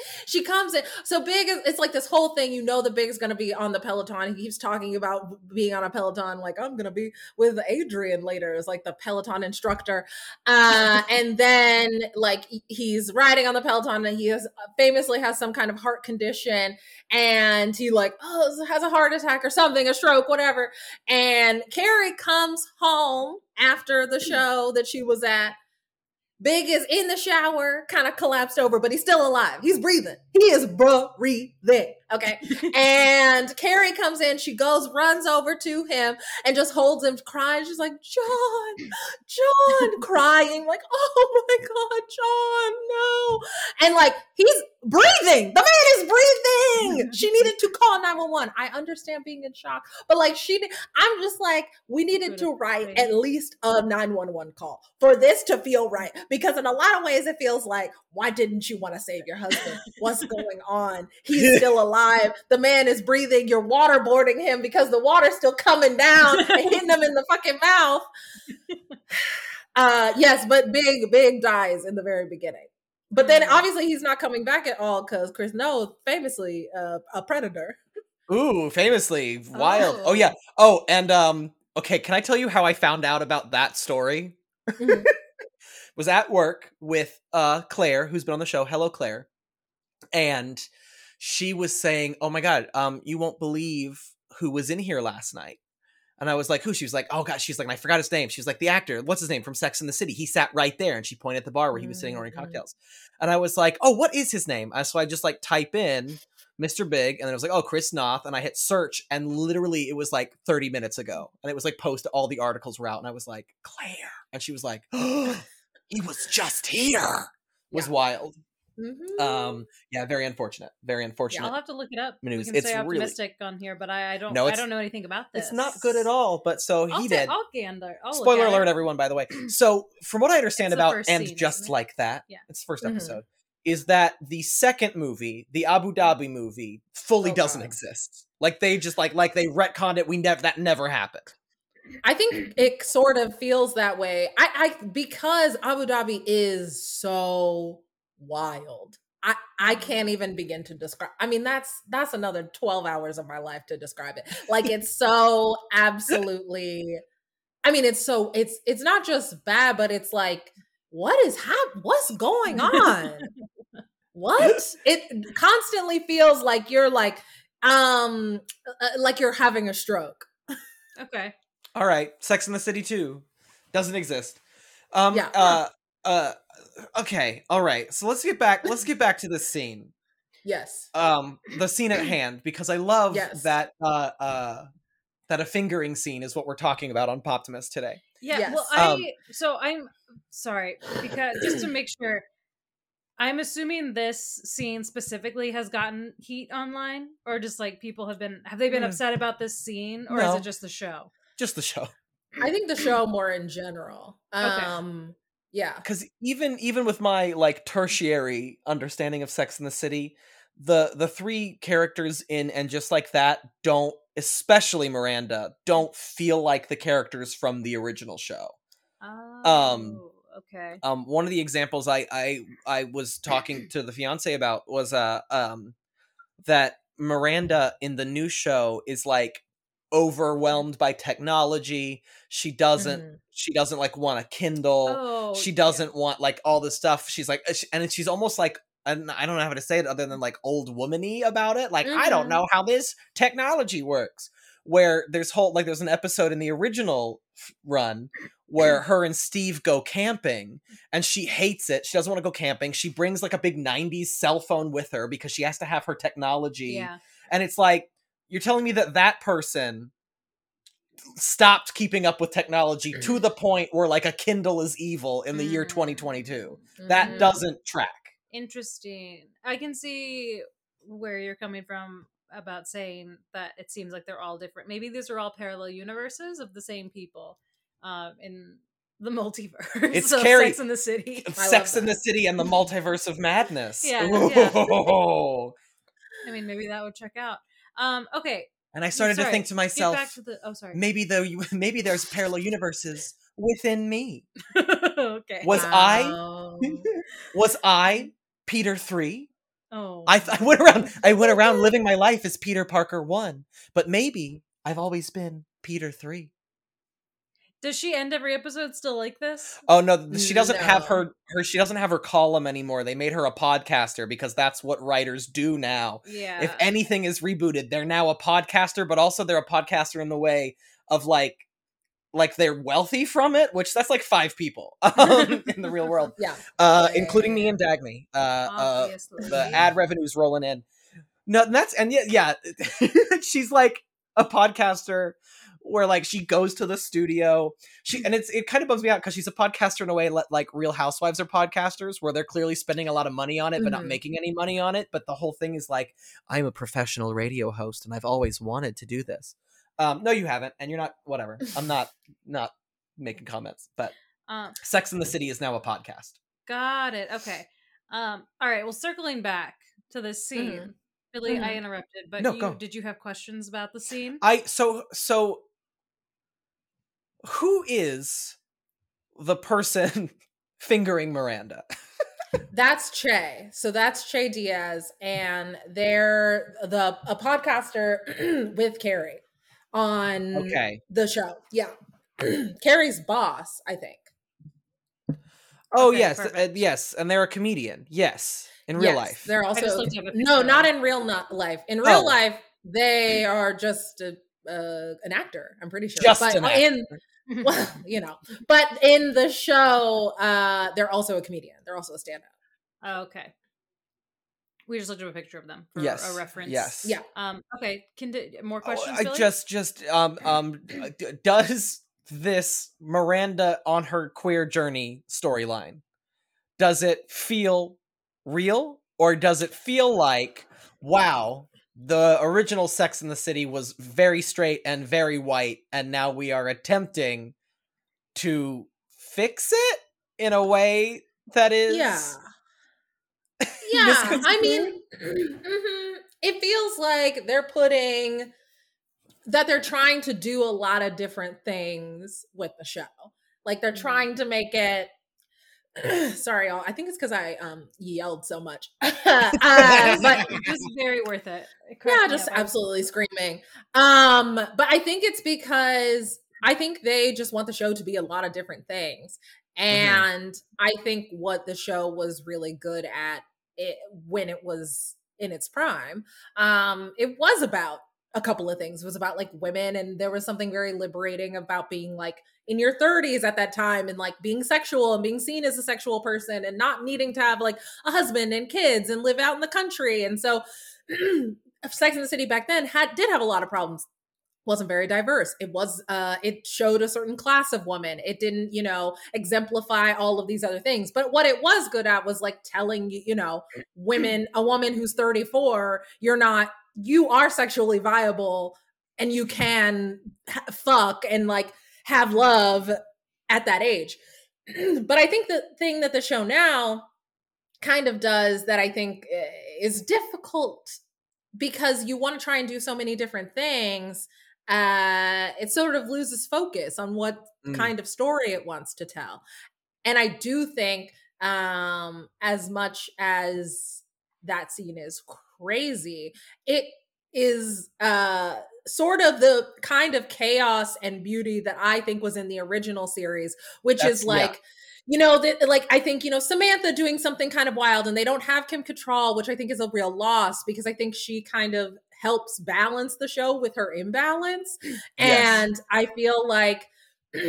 she comes in. So big is it's like this whole thing you know the big is going to be on the peloton. He keeps talking about being on a peloton like i'm going to be with adrian later is like the peloton instructor. Uh and then like he's riding on the peloton and he has famously has some kind of heart condition and he like oh has a heart attack or something a stroke whatever. And carrie comes home after the show that she was at Big is in the shower, kind of collapsed over, but he's still alive. He's breathing. He is breathing. Okay. and Carrie comes in. She goes, runs over to him and just holds him, crying. She's like, John, John, crying, like, oh my God, John, no. And like, he's breathing. The man is breathing. she needed to call 911. I understand being in shock, but like, she, I'm just like, we needed to write at least a 911 call for this to feel right. Because in a lot of ways, it feels like, why didn't you want to save your husband? What's going on? He's still alive. The man is breathing. You're waterboarding him because the water's still coming down and hitting him in the fucking mouth. Uh, yes, but Big, Big dies in the very beginning. But then Mm. obviously he's not coming back at all because Chris Noth famously uh, a predator. Ooh, famously wild. Oh. Oh. yeah. Oh, and um okay, can I tell you how I found out about that story? Mhm. was at work with uh Claire, who's been on the show. Hello Claire. And she was saying, "Oh my god, um you won't believe who was in here last night." And I was like, "Who?" She was like, "Oh god, she's like, and I forgot his name." She was like, "The actor, what's his name from Sex and the City? He sat right there." And she pointed at the bar where he was sitting ordering Mhm. cocktails. And I was like, "Oh, what is his name?" So I just like type in Mr. Big, and then it was like, "Oh, Chris Noth," and I hit search, and literally it was like 30 minutes ago, and it was like post all the articles were out, and I was like, "Claire," and she was like, "Oh, he was just here." Was Yeah. wild. Mhm. Um, yeah, very unfortunate. Very unfortunate. I'll have to look it up. News. We can It's stay really- optimistic on here, but I, I don't. No, I don't know anything about this. It's not good at all. But so he I'll did. Say, I'll gander. I'll Spoiler at alert, it. everyone. By the way, so from what I understand It's about and scene, just isn't like that, Yeah. it's the 1st Mhm. episode. Is that the second movie, the Abu Dhabi movie, fully Oh, doesn't God. exist? Like they just like like they retconned it. We never that never happened. I think it sort of feels that way. I, I because Abu Dhabi is so wild. I, I can't even begin to describe. I mean, that's that's another 12 hours of my life to describe it. Like it's so absolutely I mean, it's so it's it's not just bad, but it's like, what is hap- what's going on? what? It constantly feels like you're like um uh, like you're having a stroke. Okay. All right, Sex and the City two doesn't exist. Um, Yeah. Uh. Uh. Okay. All right. So let's get back. Let's get back to this scene. Yes. Um, the scene at hand because I love Yes. that. Uh. Uh. That a fingering scene is what we're talking about on Poptimus today. Yeah. Yes. Well, I Um, so I'm sorry because just to make sure, I'm assuming this scene specifically has gotten heat online, or just like people have been have they been Mm. upset about this scene, or is it just the show? Just the show. I think the show more in general. Okay. Um yeah. because even even with my like tertiary understanding of sex and the city the the three characters in and just like that don't especially miranda don't feel like the characters from the original show Oh, okay. um one of the examples i i i was talking to the fiance about was uh um that miranda in the new show is like overwhelmed by technology she doesn't Mhm. she doesn't like want a kindle Oh, she doesn't want like all this stuff. She's like, uh, and she's almost like, and I don't know how to say it other than like old womany about it. Like, I don't Mhm. know how this technology works. Where there's whole like there's an episode in the original run where her and Steve go camping and she hates it. She doesn't want to go camping. She brings like a big 90s cell phone with her because she has to have her technology. Yeah. And it's like, you're telling me that that person stopped keeping up with technology to the point where like a Kindle is evil in the year Mm. 2022. That Mhm. doesn't track. Interesting. I can see where you're coming from about saying that it seems like they're all different. Maybe these are all parallel universes of the same people um, in the multiverse. It's of Carrie. Sex and the City. Sex and the City and the Multiverse of Madness. Yeah, yeah. I mean, maybe that would check out. Um, okay. And I started to think to Get back myself, to the. Oh, sorry. maybe though maybe there's parallel universes within me. okay. Was I was I Peter 3? Oh, I, th- I went around I went around living my life as Peter Parker 1, but maybe I've always been Peter 3. Does she end every episode still like this? Oh no, she doesn't have her her she doesn't have her column anymore. They made her a podcaster because that's what writers do now. Yeah. If anything is rebooted, they're now a podcaster, but also they're a podcaster in the way of like like they're wealthy from it, which that's like five people um, in the real world, Yeah. uh, Yeah, including me and Dagny. Uh, uh, Obviously. the ad revenue's rolling in. No, that's and yeah, yeah. she's like a podcaster where like she goes to the studio. She and it's it kind of bums me out because she's a podcaster in a way like Real Housewives are podcasters, where they're clearly spending a lot of money on it but not Mhm. making any money on it. But the whole thing is like, I'm a professional radio host and I've always wanted to do this. Um, no, you haven't, and you're not. Whatever. I'm not not making comments, but Um, Sex and the City is now a podcast. got it. Okay. Um, all right. Well, circling back to this scene. Mhm. Billy, I interrupted, but No, you, did you have questions about the scene? I so so who is the person fingering Miranda? That's Che. So that's Che Diaz, and they're the a podcaster with Carrie on Okay. the show. Yeah, Carrie's boss, I think. Oh Okay, yes, uh, yes, and they're a comedian. Yes, in real Yes, life. They're also looked up a no, not in real not life. In real Oh. life, they are just a, uh, an actor. I'm pretty sure. Just but an in well, you know, but in the show, uh, they're also a comedian. They're also a stand-up. Oh, okay. We just looked up a picture of them for yes, a reference. Yes. Yeah. Um. Okay. Can d- more Oh, questions? I Billy? just just um um d- d- does this Miranda on her queer journey storyline does it feel real or does it feel like wow the original sex and the city was very straight and very white and now we are attempting to fix it in a way that is yeah yeah i mean mm-hmm. it feels like they're putting that they're trying to do a lot of different things with the show like they're mm-hmm. trying to make it sorry y'all i think it's because i um yelled so much uh, but it's very worth it, it yeah just absolutely screaming um but i think it's because i think they just want the show to be a lot of different things mm-hmm. and mm-hmm. i think what the show was really good at it when it was in its prime um it was about a couple of things. It was about like women, and there was something very liberating about being like in your 30s at that time and like being sexual and being seen as a sexual person and not needing to have like a husband and kids and live out in the country. And so Sex and the City back then had did have a lot of problems. Wasn't very diverse. It was uh it showed a certain class of woman. It didn't you know exemplify all of these other things. But what it was good at was like telling you you know women a woman who's 34 you're not you are sexually viable and you can fuck and like have love at that age. but I think the thing that the show now kind of does that I think eh, is difficult because you want to try and do so many different things uh it sort of loses focus on what mm. kind of story it wants to tell and i do think um as much as that scene is crazy. It is uh sort of the kind of chaos and beauty that I think was in the original series, which That's, is like yeah. You know, that like I think, you know, Samantha doing something kind of wild and they don't have Kim Cattrall, which I think is a real loss because I think she kind of helps balance the show with her imbalance. Yes. And I feel like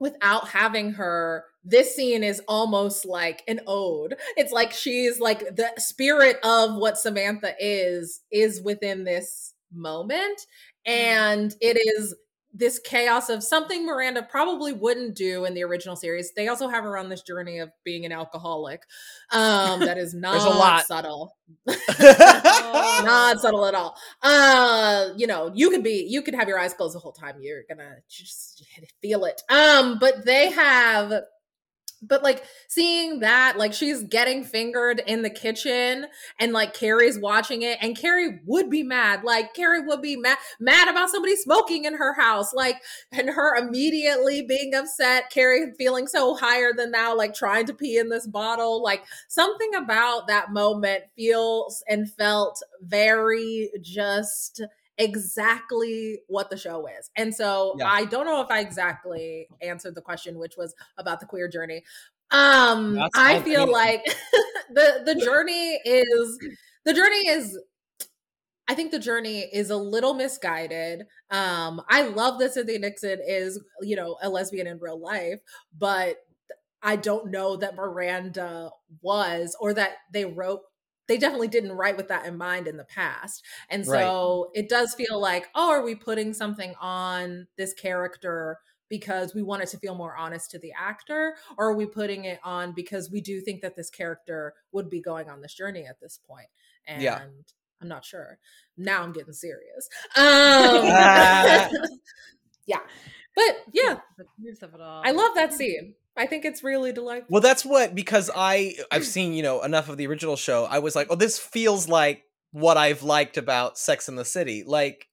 without having her, this scene is almost like an ode. It's like she's like the spirit of what Samantha is is within this moment mm-hmm. and it is this chaos of something Miranda probably wouldn't do in the original series. They also have her on this journey of being an alcoholic. Um, that is not a lot. subtle. not subtle at all. Uh, you know, you could be you could have your eyes closed the whole time. You're gonna just feel it. Um, but they have but like seeing that like she's getting fingered in the kitchen and like carrie's watching it and carrie would be mad like carrie would be mad mad about somebody smoking in her house like and her immediately being upset carrie feeling so higher than thou like trying to pee in this bottle like something about that moment feels and felt very just exactly what the show is. And so yeah. I don't know if I exactly answered the question, which was about the queer journey. Um, That's I feel like the the journey is the journey is I think the journey is a little misguided. Um, I love that Cynthia Nixon is, you know, a lesbian in real life, but I don't know that Miranda was or that they wrote they definitely didn't write with that in mind in the past. And so right. it does feel like, oh, are we putting something on this character because we want it to feel more honest to the actor? Or are we putting it on because we do think that this character would be going on this journey at this point? And yeah. I'm not sure. Now I'm getting serious. Um, yeah. But yeah, I love that scene. I think it's really delightful. Well, that's what because I I've seen you know enough of the original show. I was like, oh, this feels like what I've liked about Sex and the City. Like,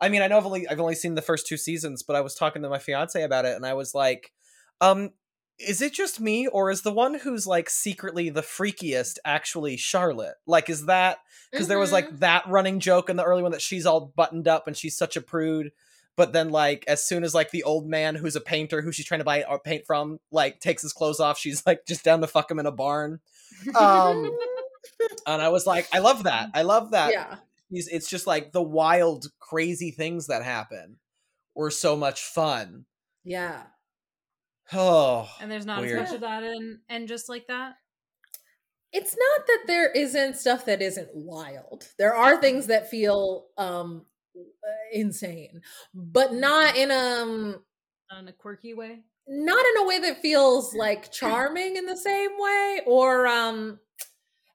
I mean, I know I've only I've only seen the first two seasons, but I was talking to my fiance about it, and I was like, um, is it just me, or is the one who's like secretly the freakiest actually Charlotte? Like, is that because mm-hmm. there was like mm-hmm. that running joke in the early one that she's all buttoned up and she's such a prude but then like as soon as like the old man who's a painter who she's trying to buy or paint from like takes his clothes off she's like just down to fuck him in a barn. Um and i was like i love that. I love that yeah. He's, it's just like the wild crazy things that happen were so much fun. Yeah. Oh and there's not weird. as much of that in and just like that? It's not that there isn't stuff that isn't wild. There are things that feel um insane, but not in a um, in a quirky way. Not in a way that feels like charming in the same way, or um,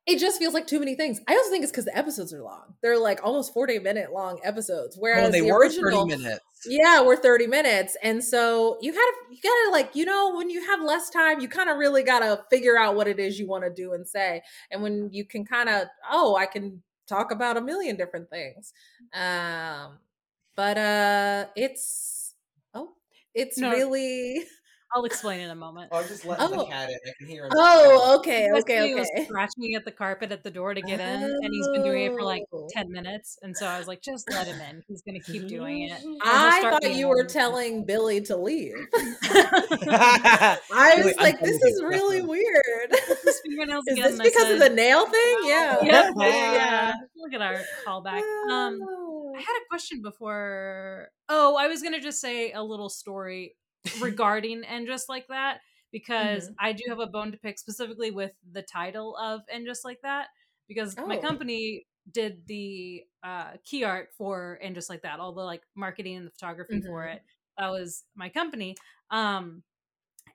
it just feels like too many things. I also think it's because the episodes are long. They're like almost 40 minute long episodes. Whereas oh, they the were original, 30 minutes. Yeah, we're 30 minutes. And so you gotta you gotta like, you know, when you have less time, you kind of really gotta figure out what it is you want to do and say. And when you can kind of, oh, I can talk about a million different things. Um, but uh it's oh, it's No. really I'll explain in a moment. Oh, I'm just letting Oh. the cat in. I can hear him. Oh, okay, Because okay, he was okay. scratching at the carpet at the door to get in, and he's been doing it for like Oh. 10 minutes. And so I was like, just let him in. He's going to keep doing it. I thought you were annoying. telling Billy to leave. I I was like, this is really definitely. Weird. His fingernails Is this and I because of the nail thing? Yeah. Yeah, Yeah. yeah. Look at our callback. Um, Oh. I had a question before. Oh, I was gonna just say a little story regarding and just like that because Mm-hmm. I do have a bone to pick specifically with the title of and just like that because my Oh. company did the uh, key art for and just like that all the like marketing and the photography for Mhm. it that was my company um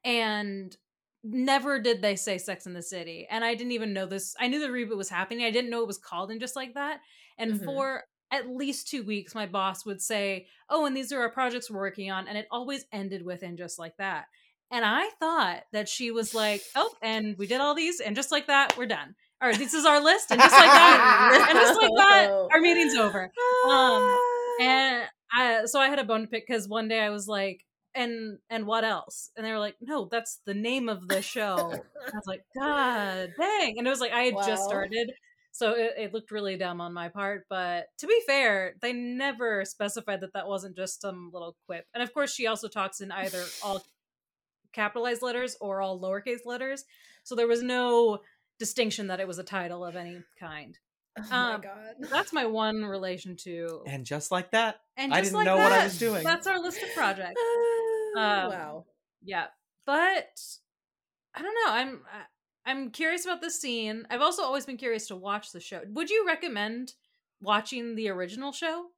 and never did they say sex and the city and i didn't even know this i knew the reboot was happening i didn't know it was called and just like that and Mhm. for at least two weeks my boss would say oh and these are our projects we're working on and it always ended with and just like that and i thought that she was like oh and we did all these and just like that we're done or this is our list and just like that and just like that our meeting's over um, and I, so I had a bone to pick because one day I was like, and and what else? And they were like, no, that's the name of the show. I was like, God dang. And it was like I had just started. So it, it looked really dumb on my part. But to be fair, they never specified that that wasn't just some little quip. And of course, she also talks in either all capitalized letters or all lowercase letters. So there was no distinction that it was a title of any kind. Oh my um, god. That's my one relation to And just like that, and I didn't like know what I was doing. That's our list of projects. Ah, Um, wow. Yeah, but I don't know. I'm I- I'm curious about the scene. I've also always been curious to watch the show. Would you recommend watching the original show?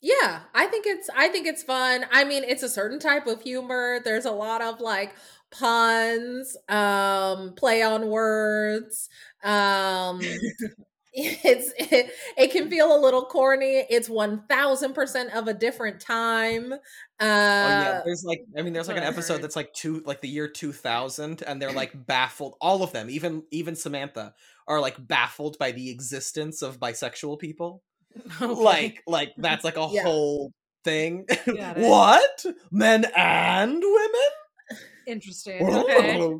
Yeah, I think it's I think it's fun. I mean, it's a certain type of humor. There's a lot of like puns, um, play on words. Um it's it, it can feel a little corny. It's 1000% of a different time. Uh oh yeah, there's like, I mean, there's like an episode that's like two, like the year 2000, and they're like baffled. All of them, even even Samantha, are like baffled by the existence of bisexual people. Like, like that's like a Yeah. whole thing. What? Men and women? interesting. Okay.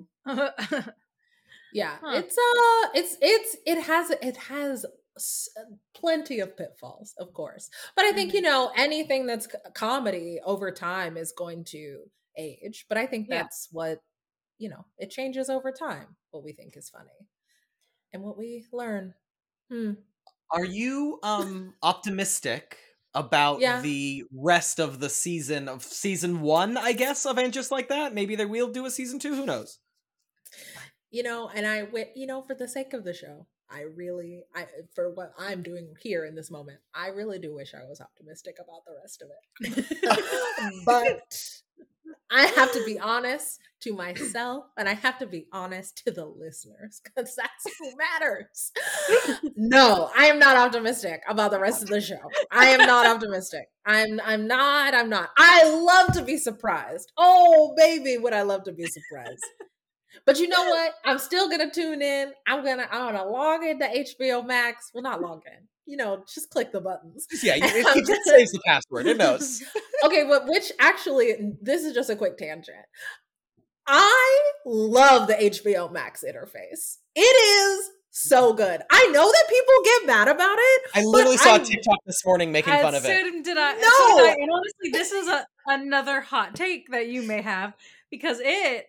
Yeah, Huh. it's uh, it's it's it has it has s- plenty of pitfalls, of course. But I think Mm-hmm. you know anything that's comedy over time is going to age. But I think Yeah. that's what you know. It changes over time. What we think is funny, and what we learn. Hmm. Are you um optimistic about Yeah. the rest of the season of season one? I guess of and just like that. Maybe they will do a season two. Who knows? You know and i wi- you know for the sake of the show i really i for what i'm doing here in this moment i really do wish i was optimistic about the rest of it. But i have to be honest to myself and i have to be honest to the listeners because that's who matters. No i am not optimistic about the rest of the show. I am not optimistic. I'm i'm not i'm not. I love to be surprised. Oh baby would i love to be surprised but you know what? I'm still gonna tune in. I'm gonna I'm gonna log into HBO Max. Well, not log in. You know, just click the buttons. Yeah, you, it, it just saves the password. It knows. okay, but which actually, this is just a quick tangent. I love the HBO Max interface. It is so good. I know that people get mad about it. I literally saw a I'm- TikTok this morning making Uh, fun of so it. Did I? No! So did I. And honestly, this is a, another hot take that you may have because it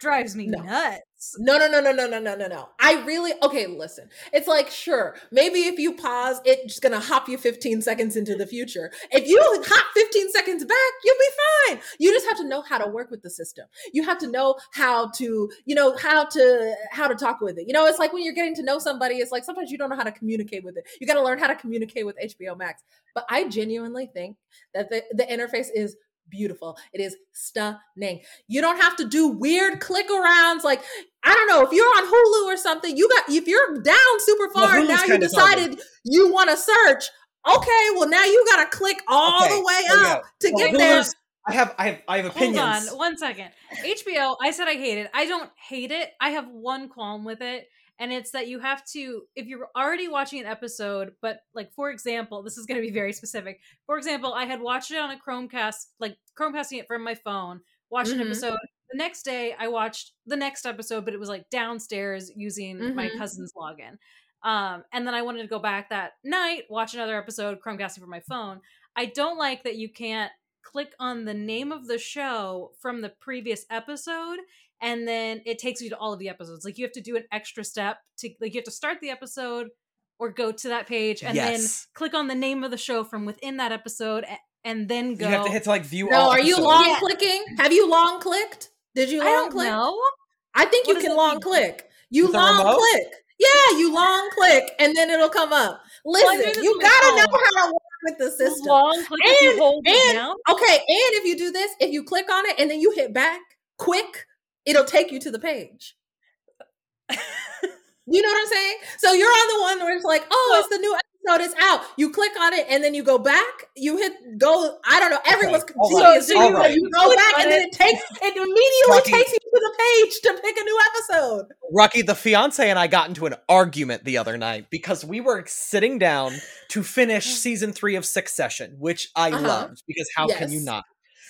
drives me No. nuts. No, no, no, no, no, no, no, no, no. I really okay. Listen, it's like sure, maybe if you pause, it's just gonna hop you 15 seconds into the future. If you hop 15 seconds back, you'll be fine. You just have to know how to work with the system. You have to know how to, you know, how to how to talk with it. You know, it's like when you're getting to know somebody. It's like sometimes you don't know how to communicate with it. You got to learn how to communicate with HBO Max. But I genuinely think that the the interface is beautiful. It is stunning. You don't have to do weird click arounds. Like, I don't know, if you're on Hulu or something, you got, if you're down super Well, far and now you kinda decided you want to search, okay, well, now you got to click all Okay, the way so yeah. up to Well, get there. I have I have I have opinions. Hold on one second. HBO, I said I hate it. I don't hate it. I have one qualm with it. And it's that you have to, if you're already watching an episode, but like, for example, this is going to be very specific. For example, I had watched it on a Chromecast, like Chromecasting it from my phone, watched an Mhm. episode. The next day, I watched the next episode, but it was like downstairs using my Mhm. cousin's login. Um, and then I wanted to go back that night, watch another episode, Chromecasting from my phone. I don't like that you can't click on the name of the show from the previous episode and then it takes you to all of the episodes like you have to do an extra step to like you have to start the episode or go to that page and then click on the name of the show from within that episode and then go You have to hit to like view No, all. are you long Yeah. clicking? Have you long clicked? Did you i long don't click? know I think What you can long mean? click. You With long click. Yeah, you long click and then it'll come up. Listen, this you gotta know how to work with the system. long click if you And- it and- down Okay, and if you do this, if you click on it and then you hit back quick, it'll take you to the page. You know what I'm saying? So you're on the one where it's like, oh, So- it's the new episode, it's out. You click on it and then you go back. You hit go. I don't know. Everyone's all confused. right, So you, all right. you go back on and then it. it takes it immediately Rocky. takes you to the page to pick a new episode. Rocky, the fiance and I got into an argument the other night because we were sitting down to finish season three of Succession, which I Uh-huh. loved because how can you not?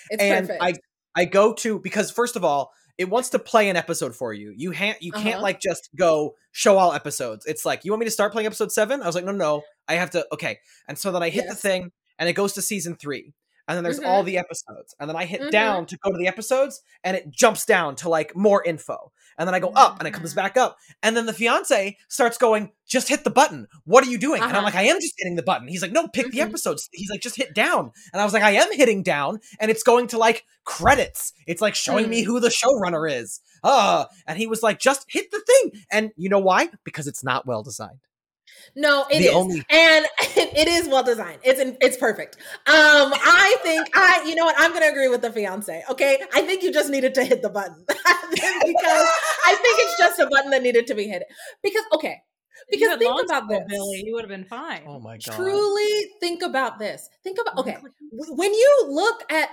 It's and perfect. I I go to because first of all, it wants to play an episode for you. You can't you can't Uh-huh. like just go show all episodes. It's like you want me to start playing episode seven? I was like, no, no. I have to. Okay, and so then I hit the thing, and it goes to season three. And then there's Mhm. all the episodes. And then I hit Mhm. down to go to the episodes, and it jumps down to like more info. And then I go up, and it comes back up. And then the fiance starts going, just hit the button. What are you doing? And I'm Uh-huh. like, I am just hitting the button. He's like, no, pick the Mhm. episodes. He's like, just hit down. And I was like, I am hitting down, and it's going to like credits. It's like showing Hmm. me who the showrunner is. Uh, and he was like, just hit the thing. And you know why? Because it's not well designed. No, it the is. only- and it is well designed. It's in, it's perfect. Um, I think I, you know what, I'm gonna agree with the fiance. Okay, I think you just needed to hit the button because I think it's just a button that needed to be hit. Because okay, because think about this. billy you would have been fine Oh my god. Truly think about this. Think about okay. When you look at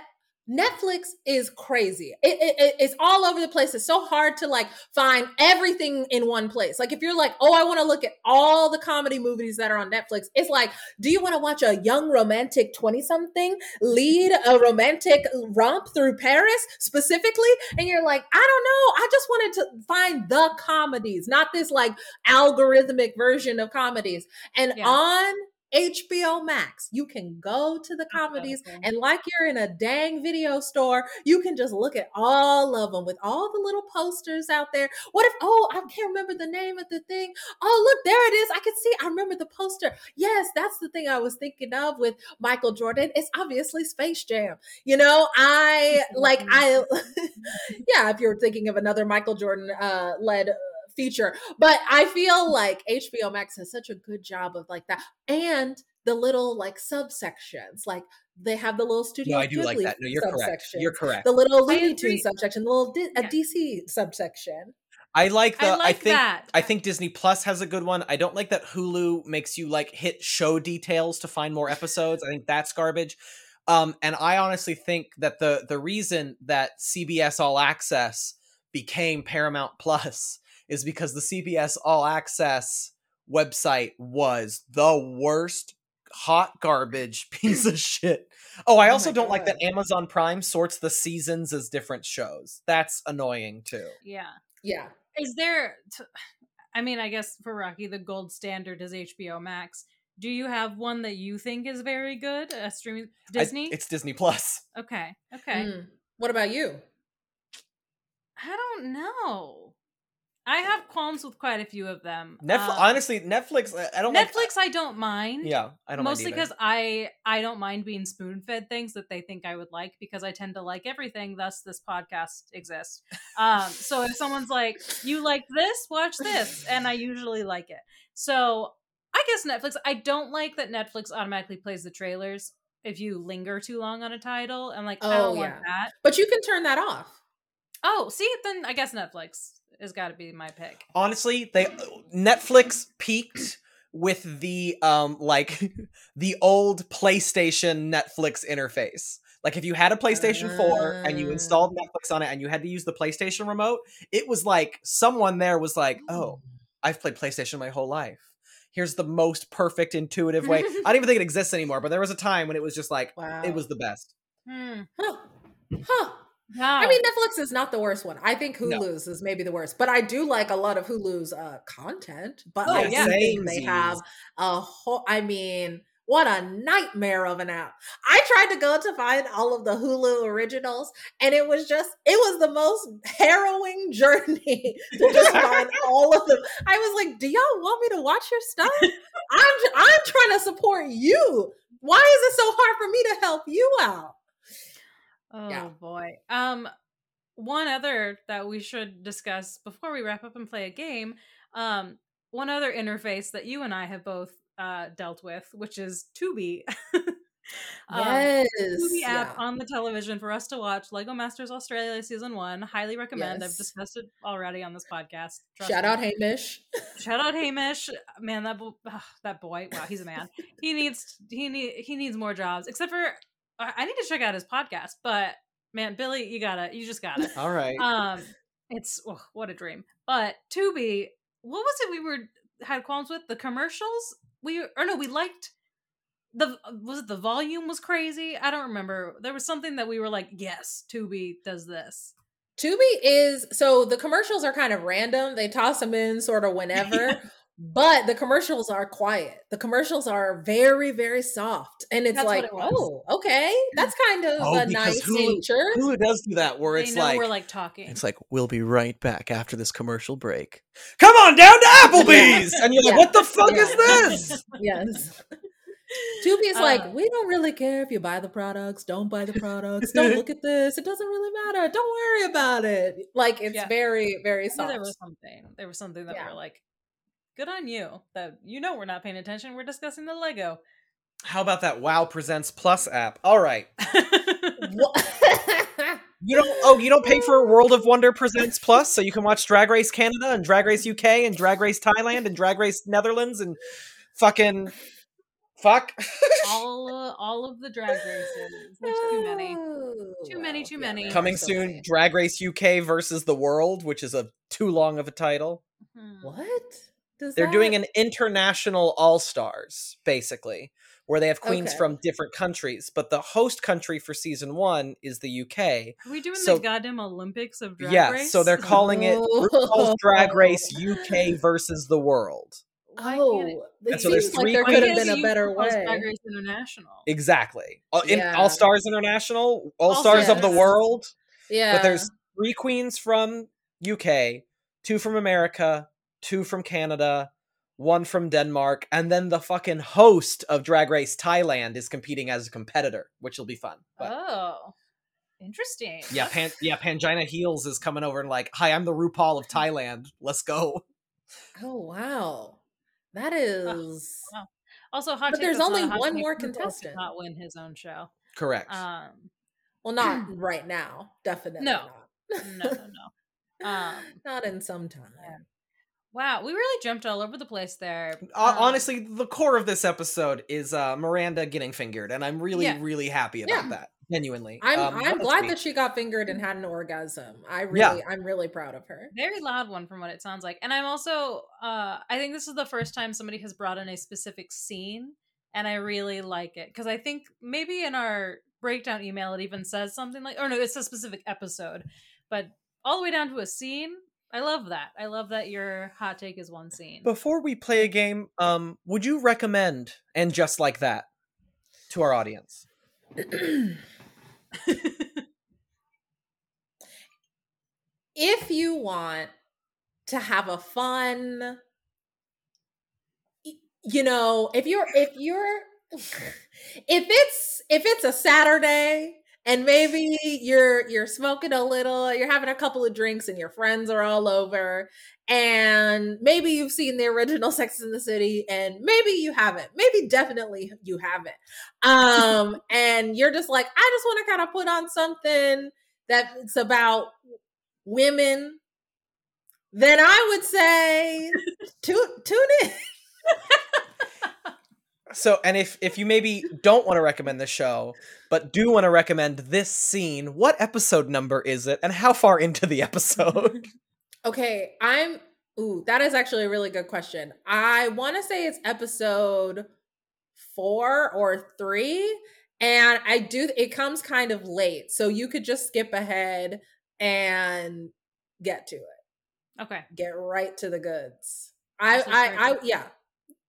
Netflix is crazy. It, it- it- it's all over the place. It's so hard to like find everything in one place. Like if you're like, oh, I want to look at all the comedy movies that are on Netflix. It's like, do you want to watch a young romantic 20 something lead a romantic romp through Paris specifically? And you're like, I don't know. I just wanted to find the comedies, not this like algorithmic version of comedies. And Yeah. on HBO Max, you can go to the comedies okay. and like you're in a dang video store, you can just look at all of them with all the little posters out there. What if, oh, I can't remember the name of the thing. Oh, look, there it is. I can see, I remember the poster. Yes, that's the thing I was thinking of with Michael Jordan. It's obviously Space Jam. You know, I like, I, yeah, if you're thinking of another Michael Jordan uh, led feature. But I feel like HBO Max has such a good job of like that. And the little like subsections, like they have the little studio. No, I do like that. No, you're correct. You're correct. The little I Looney agree. Tunes subsection, the little Di- a DC subsection. I like the. i I, like think. that I think Disney Plus has a good one. I don't like that Hulu makes you like hit show details to find more episodes. I think that's garbage. Um, and I honestly think that the the reason that CBS All Access became Paramount Plus is because the CBS All Access website was the worst hot garbage piece of shit. Oh, I Oh also my don't like that Amazon Prime sorts the seasons as different shows. That's annoying too. yeah Yeah. is there t- i mean i guess for rocky the gold standard is hbo max do you have one that you think is very good a streaming I- disney it's Disney Plus. okay okay Mm. What about you? i don't know i have qualms with quite a few of them Netflix. Uh, honestly, Netflix. I- I don't like- netflix i don't mind yeah, I don't mostly because i i don't mind being spoon fed things that they think i would like because i tend to like everything thus this podcast exists um so if someone's like you like this watch this and i usually like it so i guess netflix i don't like that netflix automatically plays the trailers if you linger too long on a title. I'm like, I Oh, don't want yeah. that. But you can turn that off. Oh, see, then I guess Netflix has got to be my pick. honestly they netflix peaked with the um like the old playstation netflix interface like if you had a playstation 4 and you Ah. installed netflix on it and you had to use the playstation remote it was like someone there was like oh i've played playstation my whole life here's the most perfect intuitive way i don't even think it exists anymore but there was a time when it was just like Wow. it was the best Hmm. Huh. Huh. Wow. I mean, Netflix is not the worst one. I think No. Hulu's is maybe the worst, but I do like a lot of Hulu's uh, content. But Oh, I yeah. think they have a whole. I mean, what a nightmare of an app! I tried to go to find all of the Hulu originals, and it was just it was the most harrowing journey to just find all of them. I was like, "Do y'all want me to watch your stuff? I'm I'm trying to support you. Why is it so hard for me to help you out?" Oh Yeah. boy. Um one other that we should discuss before we wrap up and play a game. Um one other interface that you and I have both uh dealt with, which is Tubi. Um, Yes, Tubi app yeah. on the television for us to watch Lego Masters Australia season 1. Highly recommend. I've discussed it already on this podcast. Trust Shout me. out Hamish. Shout out Hamish, man. That bo- ugh, that boy, wow, he's a man. he needs he need he needs more jobs. Except for I need to check out his podcast. But man, Billy, you gotta, you just gotta. all right Um, it's oh, what a dream. But Tubi, what was it we were had qualms with? The commercials we or no, we liked the was it the volume was crazy? I don't remember. There was something that we were like, yes, Tubi does this. Tubi is so the commercials are kind of random. They toss them in sort of whenever, but the commercials are quiet. The commercials are very, very soft. And it's That's what like, it was. oh, okay. That's kind of Oh, a nice Hulu- feature. Hulu does do that where They it's know like we're like talking. It's like, we'll be right back after this commercial break. Come on down to Applebee's! And you're like, Yeah. what the fuck Yeah. is this? yes. Tubi's Uh, like, we don't really care if you buy the products, don't buy the products, don't look at this. It doesn't really matter. Don't worry about it. Like it's Yeah. very, very soft. there was something. There was something that Yeah. we were like, good on you. That you know we're not paying attention. We're discussing the Lego. How about that WoW Presents Plus app? All right. You don't oh, you don't pay for World of Wonder Presents Plus so you can watch Drag Race Canada and Drag Race UK and Drag Race Thailand and Drag Race Netherlands and fucking fuck. all uh, all of the drag races. There's too many. Too many, too many. Coming so soon, many. Drag Race UK versus the World, which is a too long of a title. Hmm. What? Does They're doing an international all stars, basically, where they have queens Okay. from different countries. But the host country for season one is the UK. Are we doing So- the goddamn Olympics of drag yeah, race? so they're calling it RuPaul's Drag. Race UK versus the world. Why it- Oh, it And so there's seems like three there could have been a better way. Drag Race International. Exactly. Uh, In All Stars International, All, All Stars of the World. Yeah, But there's three queens from UK, two from America, two from Canada, one from Denmark, and then the fucking host of Drag Race Thailand is competing as a competitor, which will be fun. But Oh, interesting. yeah, Pan- yeah, Pangina Heels is coming over and like, "Hi, I'm the RuPaul of Thailand. Let's go." Oh wow, that is. wow. Also, hot But there's only not a hot one more contestant. Not win his own show. Correct. Um, Well, not right now. Definitely No. not. no, no, no. Um, not in some time. Yeah. Wow, we really jumped all over the place there. Uh, Um, honestly, the core of this episode is uh, Miranda getting fingered, and I'm really, Yeah. really happy about Yeah. that. Genuinely, I'm Um, I'm glad tweet. that she got fingered and had an orgasm. I really Yeah. I'm really proud of her. very loud one from what it sounds like and i'm also uh i think this is the first time somebody has brought in a specific scene and i really like it because i think maybe in our breakdown email it even says something like or no it's a specific episode but all the way down to a scene i love that i love that your hot take is one scene Before we play a game, um, would you recommend and just like that to our audience? if you want to have a fun you know if you're if you're if it's if it's a saturday and maybe you're you're smoking a little, you're having a couple of drinks and your friends are all over and maybe you've seen the original Sex and the City and maybe you haven't. Maybe definitely you haven't. Um and you're just like I just want to kind of put on something that's about women then I would say tune tune in. So, and if if you maybe don't want to recommend the show, but do want to recommend this scene, what episode number is it, and how far into the episode? Okay, I'm. Ooh, that is actually a really good question. I want to say it's episode four or three, and I do. It comes kind of late, so you could just skip ahead and get to it. Okay. Get right to the goods. I, I. I, yeah,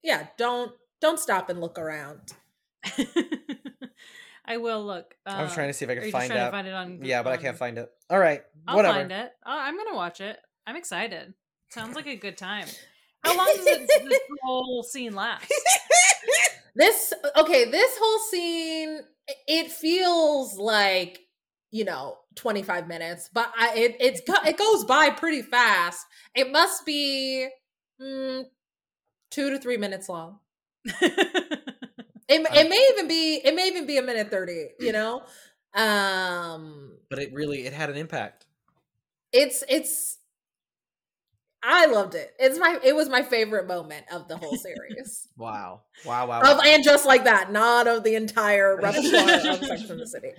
yeah. Don't, don't stop and look around. I will look. I'm uh, trying to see if I are can you just find trying to out. find it on. yeah, but I can't find it. All right, I'll whatever. find it. Oh, I'm gonna watch it. I'm excited. Sounds like a good time. How long does it, this whole scene last? This okay, this whole scene it feels like you know 25 minutes, but I it it's it goes by pretty fast. It must be mm, two to three minutes long. It, it may even be it may even be a minute 30, you know? Um But it really it had an impact. it's it's I loved it. It's my it was my favorite moment of the whole series. Wow, wow, wow. of and just like that, not of the entire repertoire of Sex and the City.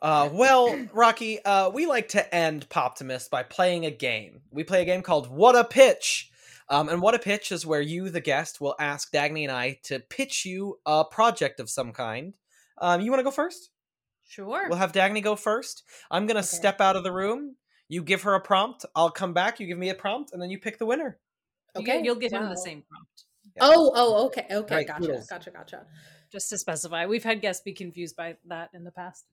Uh, well, Rocky, uh, we like to end Poptimus by playing a game. We play a game called What a Pitch. Um, and What a Pitch is where you, the guest, will ask Dagny and I to pitch you a project of some kind. Um, you want to go first? Sure. We'll have Dagny go first. I'm going to Okay. step out of the room. You give her a prompt. I'll come back. You give me a prompt, and then you pick the winner. Okay, you'll give him wow. the same prompt. Oh, oh, okay, okay, Right, gotcha, kudos. gotcha, gotcha. Just to specify, we've had guests be confused by that in the past.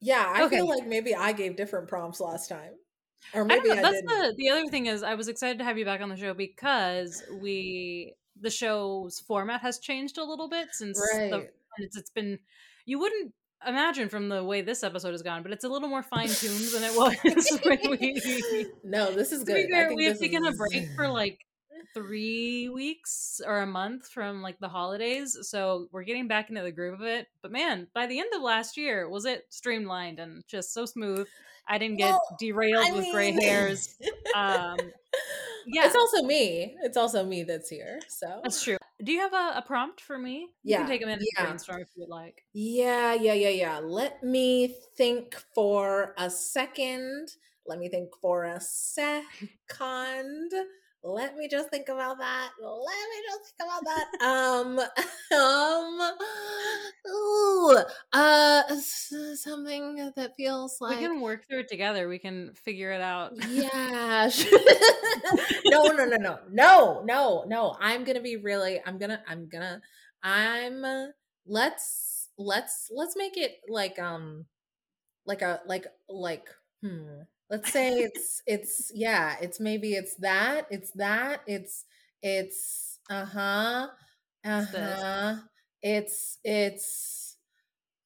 Yeah, I Okay. feel like maybe I gave different prompts last time, or maybe That's the the other thing is I was excited to have you back on the show because we the show's format has changed a little bit since Right. the it's it's been you wouldn't imagine from the way this episode has gone, but it's a little more fine tuned than it was when we no, this is good. Fair, we have taken a break for like three weeks or a month from like the holidays so we're getting back into the groove of it but man by the end of last year was it streamlined and just so smooth i didn't get Well, derailed I with gray hairs um yeah It's also me. It's also me that's here. So that's true do you have a, a prompt for me you Yeah, can take a minute to brainstorm if you'd like Yeah, yeah, yeah, yeah. Let me think for a second. Let me think for a second. Let me just think about that. Let me just think about that. Um, um, ooh, uh, something that feels like we can work through it together we can figure it out yeah. no, no, no, no, no, no, no. I'm gonna be really. I'm gonna. I'm gonna. I'm. uh, Let's let's let's make it like um, like a like like hmm. Let's say it's it's yeah. It's maybe it's that. It's that. It's it's uh huh. Uh-huh. It's it's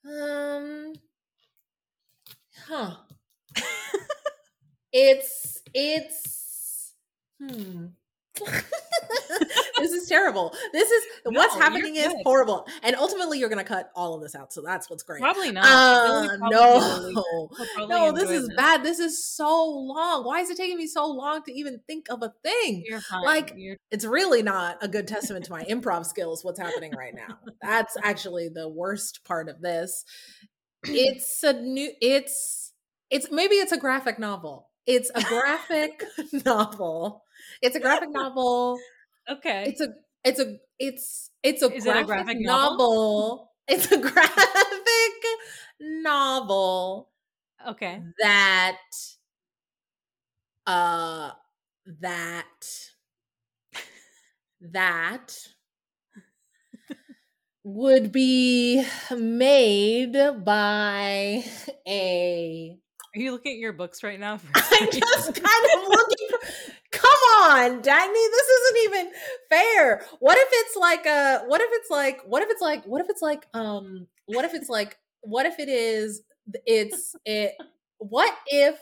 um. Huh. It's it's hmm. this is terrible. This is what's happening is horrible. And ultimately you're gonna cut all of this out. So that's what's great. probably not Uh, probably no. No, this is bad. This is so long. Why is it taking me so long to even think of a thing? Like, You're It's really not a good testament to my improv skills what's happening right now. That's actually the worst part of this. It's a new it's it's maybe it's a graphic novel. It's a graphic novel. It's a graphic novel. okay. It's a it's a it's it's a, Is it a graphic, graphic novel? novel? It's a graphic novel okay. that uh that that would be made by a Are you looking at your books right now? I'm just kind of looking for, come on Dagny this isn't even fair what if it's like a what if it's like what if it's like what if it's like um what if it's like what if it is? It's it. What if?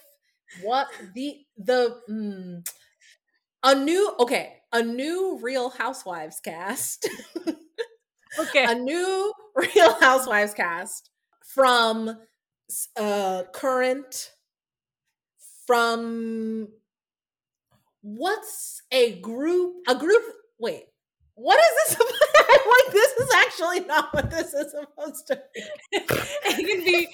What the the mm, a new okay a new Real Housewives cast. Okay. a new Real Housewives cast from uh current from what's a group a group wait what is this like this is actually not what this is supposed to be it can be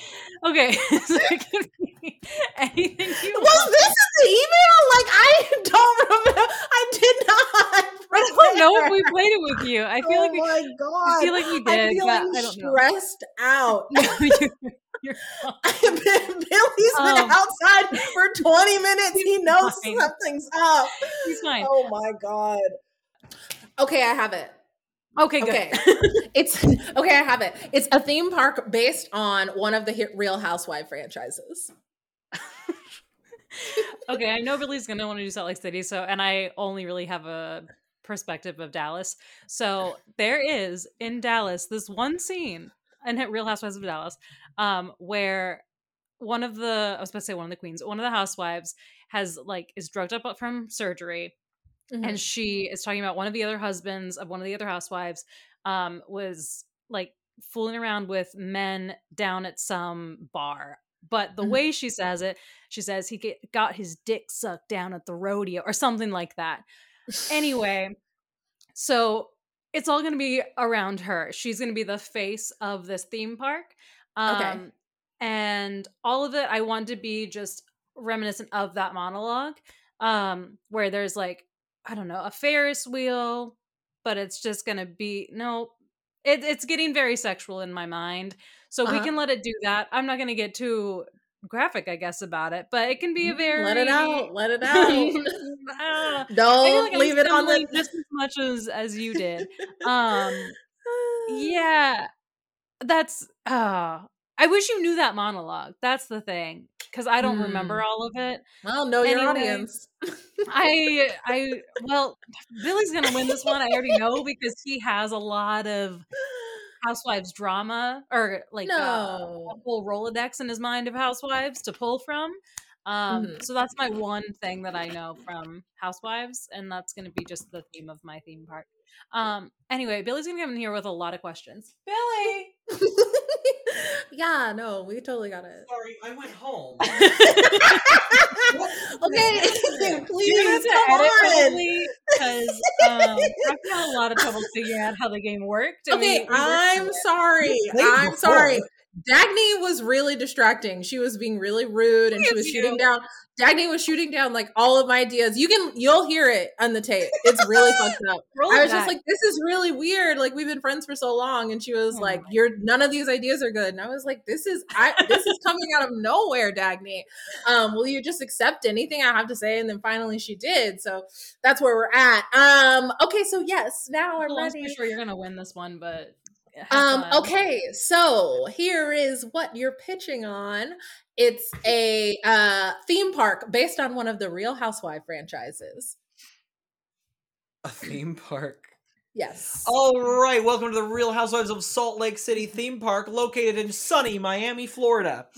okay. so it can be anything you was want. this is the email like i don't remember i did not I don't know if we played it with you. I feel oh like we, my god I feel like we did. I'm feeling I don't know. stressed out No, Billy's been Um, outside for 20 minutes. He knows fine. something's up. He's fine. Oh my god. Okay, I have it. Okay, good. Okay. It's okay, I have it. It's a theme park based on one of the hit Real Housewife franchises. okay, I know Billy's gonna want to do Salt Lake City, so and I only really have a perspective of Dallas. So there is in Dallas this one scene in Real Housewives of Dallas, um, where one of the I was about to say one of the queens, one of the housewives has like is drugged up from surgery Mm-hmm. and she is talking about one of the other husbands of one of the other housewives um was like fooling around with men down at some bar but the Mhm. way she says it she says he get, got his dick sucked down at the rodeo or something like that anyway so it's all going to be around her she's going to be the face of this theme park um Okay. and all of it i want to be just reminiscent of that monologue um where there's like i don't know a ferris wheel but it's just going to be no it, it's getting very sexual in my mind so we Uh-huh. can let it do that i'm not going to get too graphic i guess about it but it can be a very Mm, Let it out. Let it out. Don't like leave it on the just as much as as you did. Um, yeah, that's. Uh, I wish you knew that monologue. That's the thing, because I don't remember Hmm. all of it. Well, know your Anyway. audience. I, I, well, Billy's gonna win this one. I already know because he has a lot of housewives drama or like uh, no. a whole Rolodex in his mind of housewives to pull from. Um, Mhm. So that's my one thing that I know from Housewives, and that's going to be just the theme of my theme park. Um, anyway, Billy's going to come in here with a lot of questions. Billy, yeah, no, we totally got it. Sorry, I went home. okay, please you're to come edit on. because um, I've had a lot of trouble figuring out how the game worked. and we- Okay, we worked I'm sorry. I'm before. sorry. Dagny was really distracting. She was being really rude and she was shooting down Dagny was shooting down like all of my ideas. You can you'll hear it on the tape. It's really fucked up. Roll I was just like, this is really weird. Like we've been friends for so long. And she was Oh like, You're none of these ideas are good. And I was like, This is I this is coming out of nowhere, Dagny. Um, will you just accept anything I have to say? And then finally she did. So that's where we're at. Um, okay, so yes, now I'm ready. pretty sure you're going to win this one, but Um, okay, so here is what you're pitching on. It's a uh, theme park based on one of the Real Housewife franchises. A theme park. Yes. All right, welcome to the Real Housewives of Salt Lake City theme park, located in sunny Miami, Florida.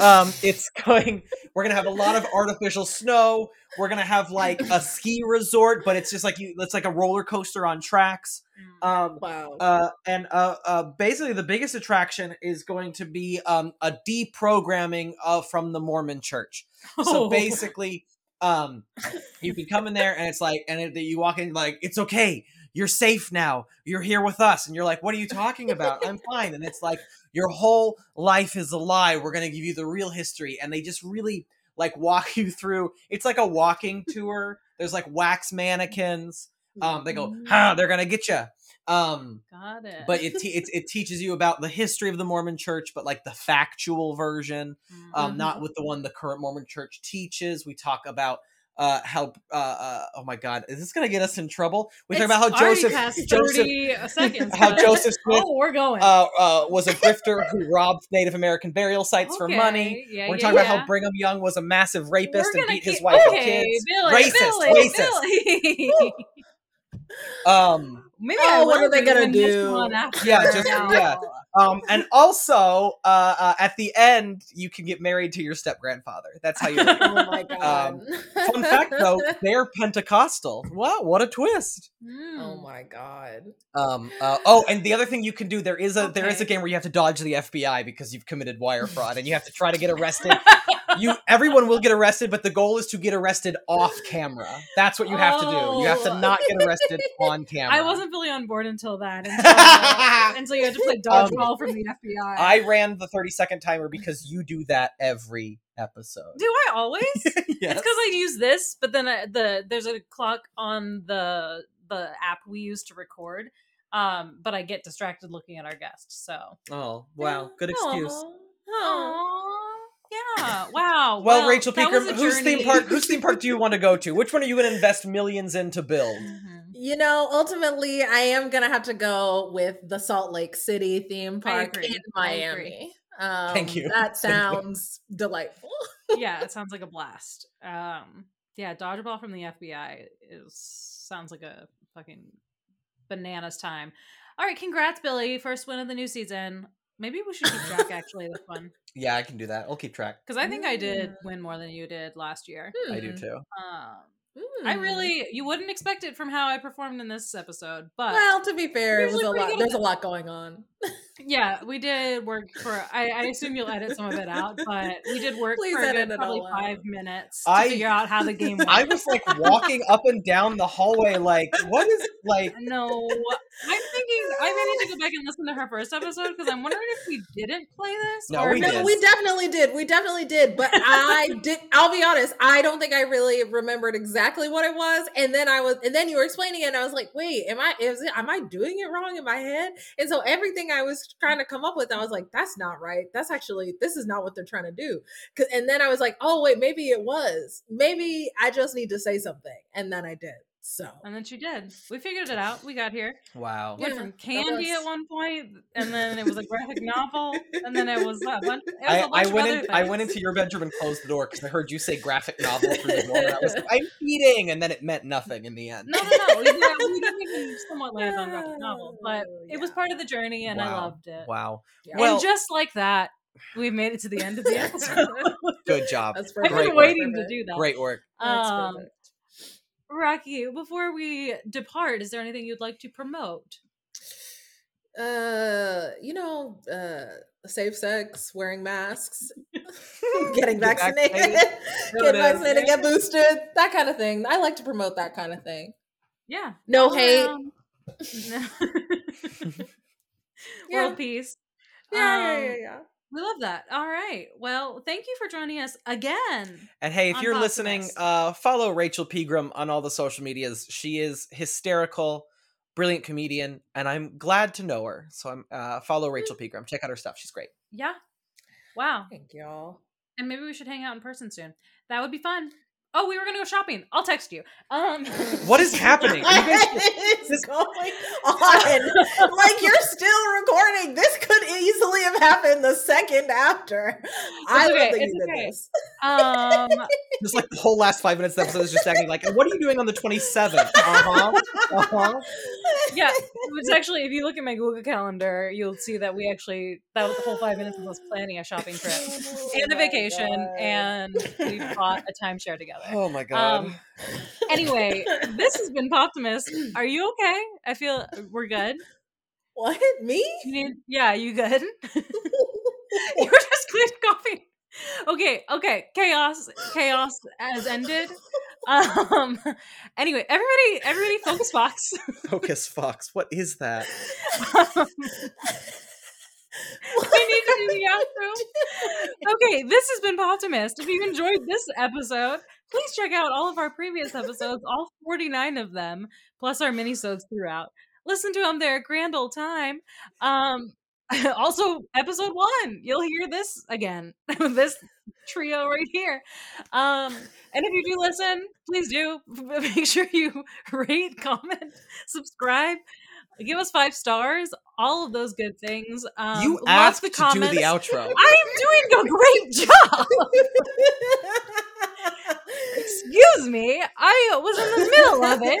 Um, it's going. We're gonna have a lot of artificial snow. We're gonna have like a ski resort, but it's just like you. It's like a roller coaster on tracks. Mm. Um, wow. uh, and uh, uh, basically, the biggest attraction is going to be um, a deprogramming of from the Mormon Church. So Oh. basically, um, you can come in there and it's like, and it, you walk in like, it's okay, you're safe now, you're here with us, and you're like, what are you talking about? I'm fine, and it's like your whole life is a lie. We're gonna give you the real history, and they just really like walk you through. It's like a walking tour. There's like wax mannequins. Um, they go, ha, they're gonna get you. Um, Got it. but it, te- it it teaches you about the history of the Mormon Church, but like the factual version um, not Mhm. with the one the current Mormon Church teaches. We talk about uh, how uh, uh, oh my god, is this gonna get us in trouble? We talk It's about how already Joseph past Joseph 30 seconds. how but- Joseph Smith Oh, we're going. uh, uh, was a grifter who robbed Native American burial sites for money. Okay, Yeah, We're yeah, talking about yeah. how Brigham Young was a massive rapist We're and gonna beat his keep- wife okay, and kids. Billy, Racist, Billy, racist. Billy. Um, Maybe Oh, what are they gonna do? Yeah, just- now. yeah. Um, and also, uh, uh, at the end, you can get married to your step grandfather. That's how you. oh my god. Um, Fun fact, though, they're Pentecostal. Wow, what a twist! Mm. Oh my god. Um, uh, oh, and the other thing you can do there is a there is a game where you have to dodge the FBI because you've committed wire fraud, and you have to try to get arrested. you everyone will get arrested, but the goal is to get arrested off camera. That's what you have to do. You have to Oh. not get arrested on camera. I wasn't fully on board until that. Until, until you had to play dodgeball from the FBI. Um, I ran the 30 second timer because you do that every episode. Do I always? yes. It's because I use this, but then I, the there's a clock on the the app we use to record. Um, but I get distracted looking at our guest. So, Oh, wow. Good excuse. Aw. Aw. Aw, yeah, wow. Well, Rachel that was Pegram, whose theme park whose theme park do you want to go to? Which one are you going to invest millions in to build? Mhm. You know, ultimately, I am gonna have to go with the Salt Lake City theme park in I agree. Miami. Um, Thank you. That sounds delightful. yeah, it sounds like a blast. Um, yeah, dodgeball from the FBI is sounds like a fucking bananas time. All right, congrats, Billy, first win of the new season. Maybe we should keep track actually this one Yeah, I can do that. I'll keep track. because I think I did Mm. win more than you did last year. I do Hmm. too. Um, I Hmm. really you wouldn't expect it from how I performed in this episode, but Well, to be fair, it was a lot. There's a lot going on. yeah, we did work for. I, I assume you'll edit some of it out, but we did work Please for good probably all out. five minutes to I- figure out how the game went. I was like walking up and down the hallway, like, what is like? No, I'm thinking I may need to go back and listen to her first episode because I'm wondering if we didn't play this. No, or we no, did. we definitely did. We definitely did. But I did. I'll be honest. I don't think I really remembered exactly what it was. And then I was, and then you were explaining it, and I was like, "Wait, am I? Is it? Am I doing it wrong in my head?" And so everything I was trying to come up with, I was like, "That's not right. That's actually this is not what they're trying to do." 'Cause- and then I was like, "Oh wait, maybe it was. Maybe I just need to say something." And then I did. So And then she did. We figured it out. We got here. Wow. Went Yeah, from candy was- at one point, and then it was a graphic novel, and then it was a bunch. It was I, a bunch I of went other in. I went into your bedroom and closed the door because I heard you say graphic novel through the door. And I was like, I'm eating, and then it meant nothing in the end. No, no, no. We did, we did even somewhat land on graphic novel, but Oh, it was part of the journey, and I loved it. Wow. yeah. Well- and just like that, we've made it to the end of the episode. Good job. that's I've. Great been work. waiting to do that. Great work. Um, perfect. Rocky, before we depart, is there anything you'd like to promote? uh you know uh safe sex wearing masks getting Get vaccinated vaccinated. Get it is. vaccinated get boosted that kind of thing i like to promote that kind of thing Yeah. no all hate around. Yeah. World peace. yeah, yeah Um, yeah yeah We love that. All right. Well, thank you for joining us again. And hey, if you're listening, uh, follow Rachel Pegram on all the social medias. She is hysterical, brilliant comedian, and I'm glad to know her. So I'm uh, follow Rachel Pegram. Check out her stuff. She's great. Yeah. Wow. thank y'all And maybe we should hang out in person soon. That would be fun. Oh, we were gonna go shopping. I'll text you. Um What is happening? What is going on like you're still recording this could easily have happened the second after i okay, love that it's you did okay. this um Just like the whole last five minutes of the episode is just acting like, what are you doing on the 27th? Uh huh. Uh huh. yeah, it's actually if you look at my Google calendar, you'll see that we actually that was the whole five minutes of us planning a shopping trip and a Oh vacation, God. and we bought a timeshare together. Oh my god. Um, anyway, this has been Poptimist. Are you okay? I feel we're good. what me You need, yeah, you good? you were just clean coffee. Okay, okay. Chaos, chaos has ended. Um. Anyway, everybody, everybody, focus box. Focus Fox. What is that? Um, we need to do the outro. Okay, this has been Poptimist. If you enjoyed this episode, please check out all of our previous episodes, all 49 of them, plus our minisodes throughout. Listen to them; they're a grand old time. Um, also, episode one, you'll hear this again. this trio right here. Um, and if you do listen, please do make sure you rate, comment, subscribe. Give us five stars, all of those good things. Um, you asked the to comments. do the outro. I am doing a great job. Excuse me, I was in the middle of it.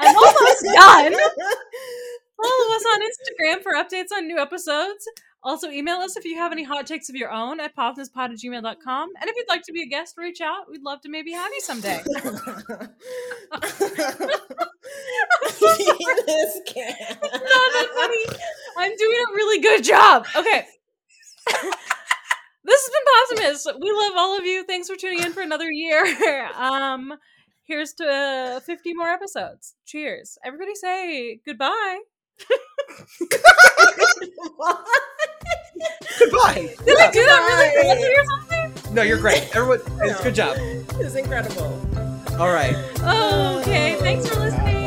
I'm almost done. Follow us on Instagram for updates on new episodes. Also, email us if you have any hot takes of your own at popnusspod at gmail.com. And if you'd like to be a guest, reach out. We'd love to maybe have you someday. this can. Not that funny. I'm doing a really good job. Okay. this has been Poptimist. We love all of you. Thanks for tuning in for another year. Um, here's to uh, 50 more episodes. Cheers. Everybody say goodbye. Goodbye. Did I do that really Goodbye. badly or something? No, you're great. Everyone, it's No. good job. It's incredible. All right. Okay. Thanks for listening.